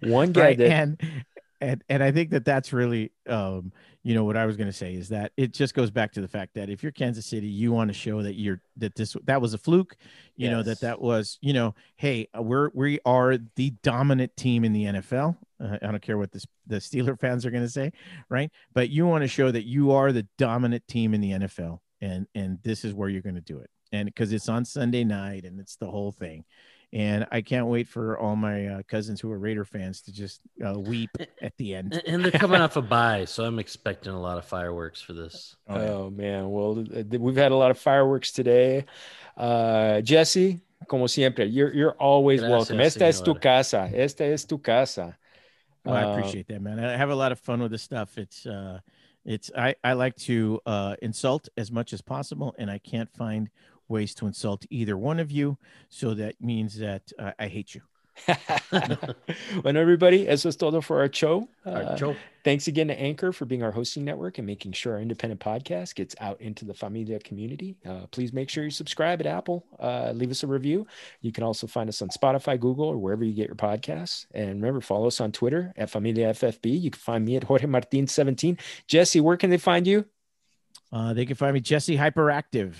(laughs) One guy right? that and and and I think that that's really um you know what I was going to say is that it just goes back to the fact that if you're Kansas City, you want to show that you're that this that was a fluke, you yes. know that that was you know hey we're we are the dominant team in the NFL. Uh, I don't care what the the Steeler fans are going to say, right? But you want to show that you are the dominant team in the NFL, and and this is where you're going to do it, and because it's on Sunday night and it's the whole thing and I can't wait for all my uh, cousins who are Raider fans to just uh, weep at the end. And they're coming off a bye, so I'm expecting a lot of fireworks for this. Oh, oh man, well, we've had a lot of fireworks today. Uh, Jesse, como siempre, you're you're always Gracias, welcome. Esta señor. es tu casa. Esta es tu casa. Well, I uh, appreciate that, man. I have a lot of fun with this stuff. It's uh, it's I I like to uh, insult as much as possible, and I can't find ways to insult either one of you. So that means that uh, I hate you. (laughs) bueno, everybody, eso es todo for our show. Uh, show. Thanks again to Anchor for being our hosting network and making sure our independent podcast gets out into the Familia community. Uh, please make sure you subscribe at Apple. Uh, leave us a review. You can also find us on Spotify, Google, or wherever you get your podcasts. And remember, follow us on Twitter at Familia FFB. You can find me at Jorge Martin 17. Jesse, where can they find you? Uh, they can find me Jesse Hyperactive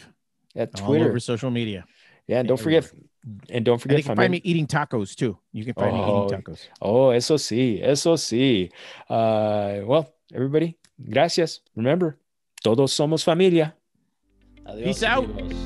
at Twitter, all over social media. Yeah, and don't forget, and don't forget, and you can find me eating tacos too. You can find oh, me eating oh, tacos. Oh, SOC, SOC. Uh, well, everybody, gracias. Remember, todos somos familia. Adiós, Peace out.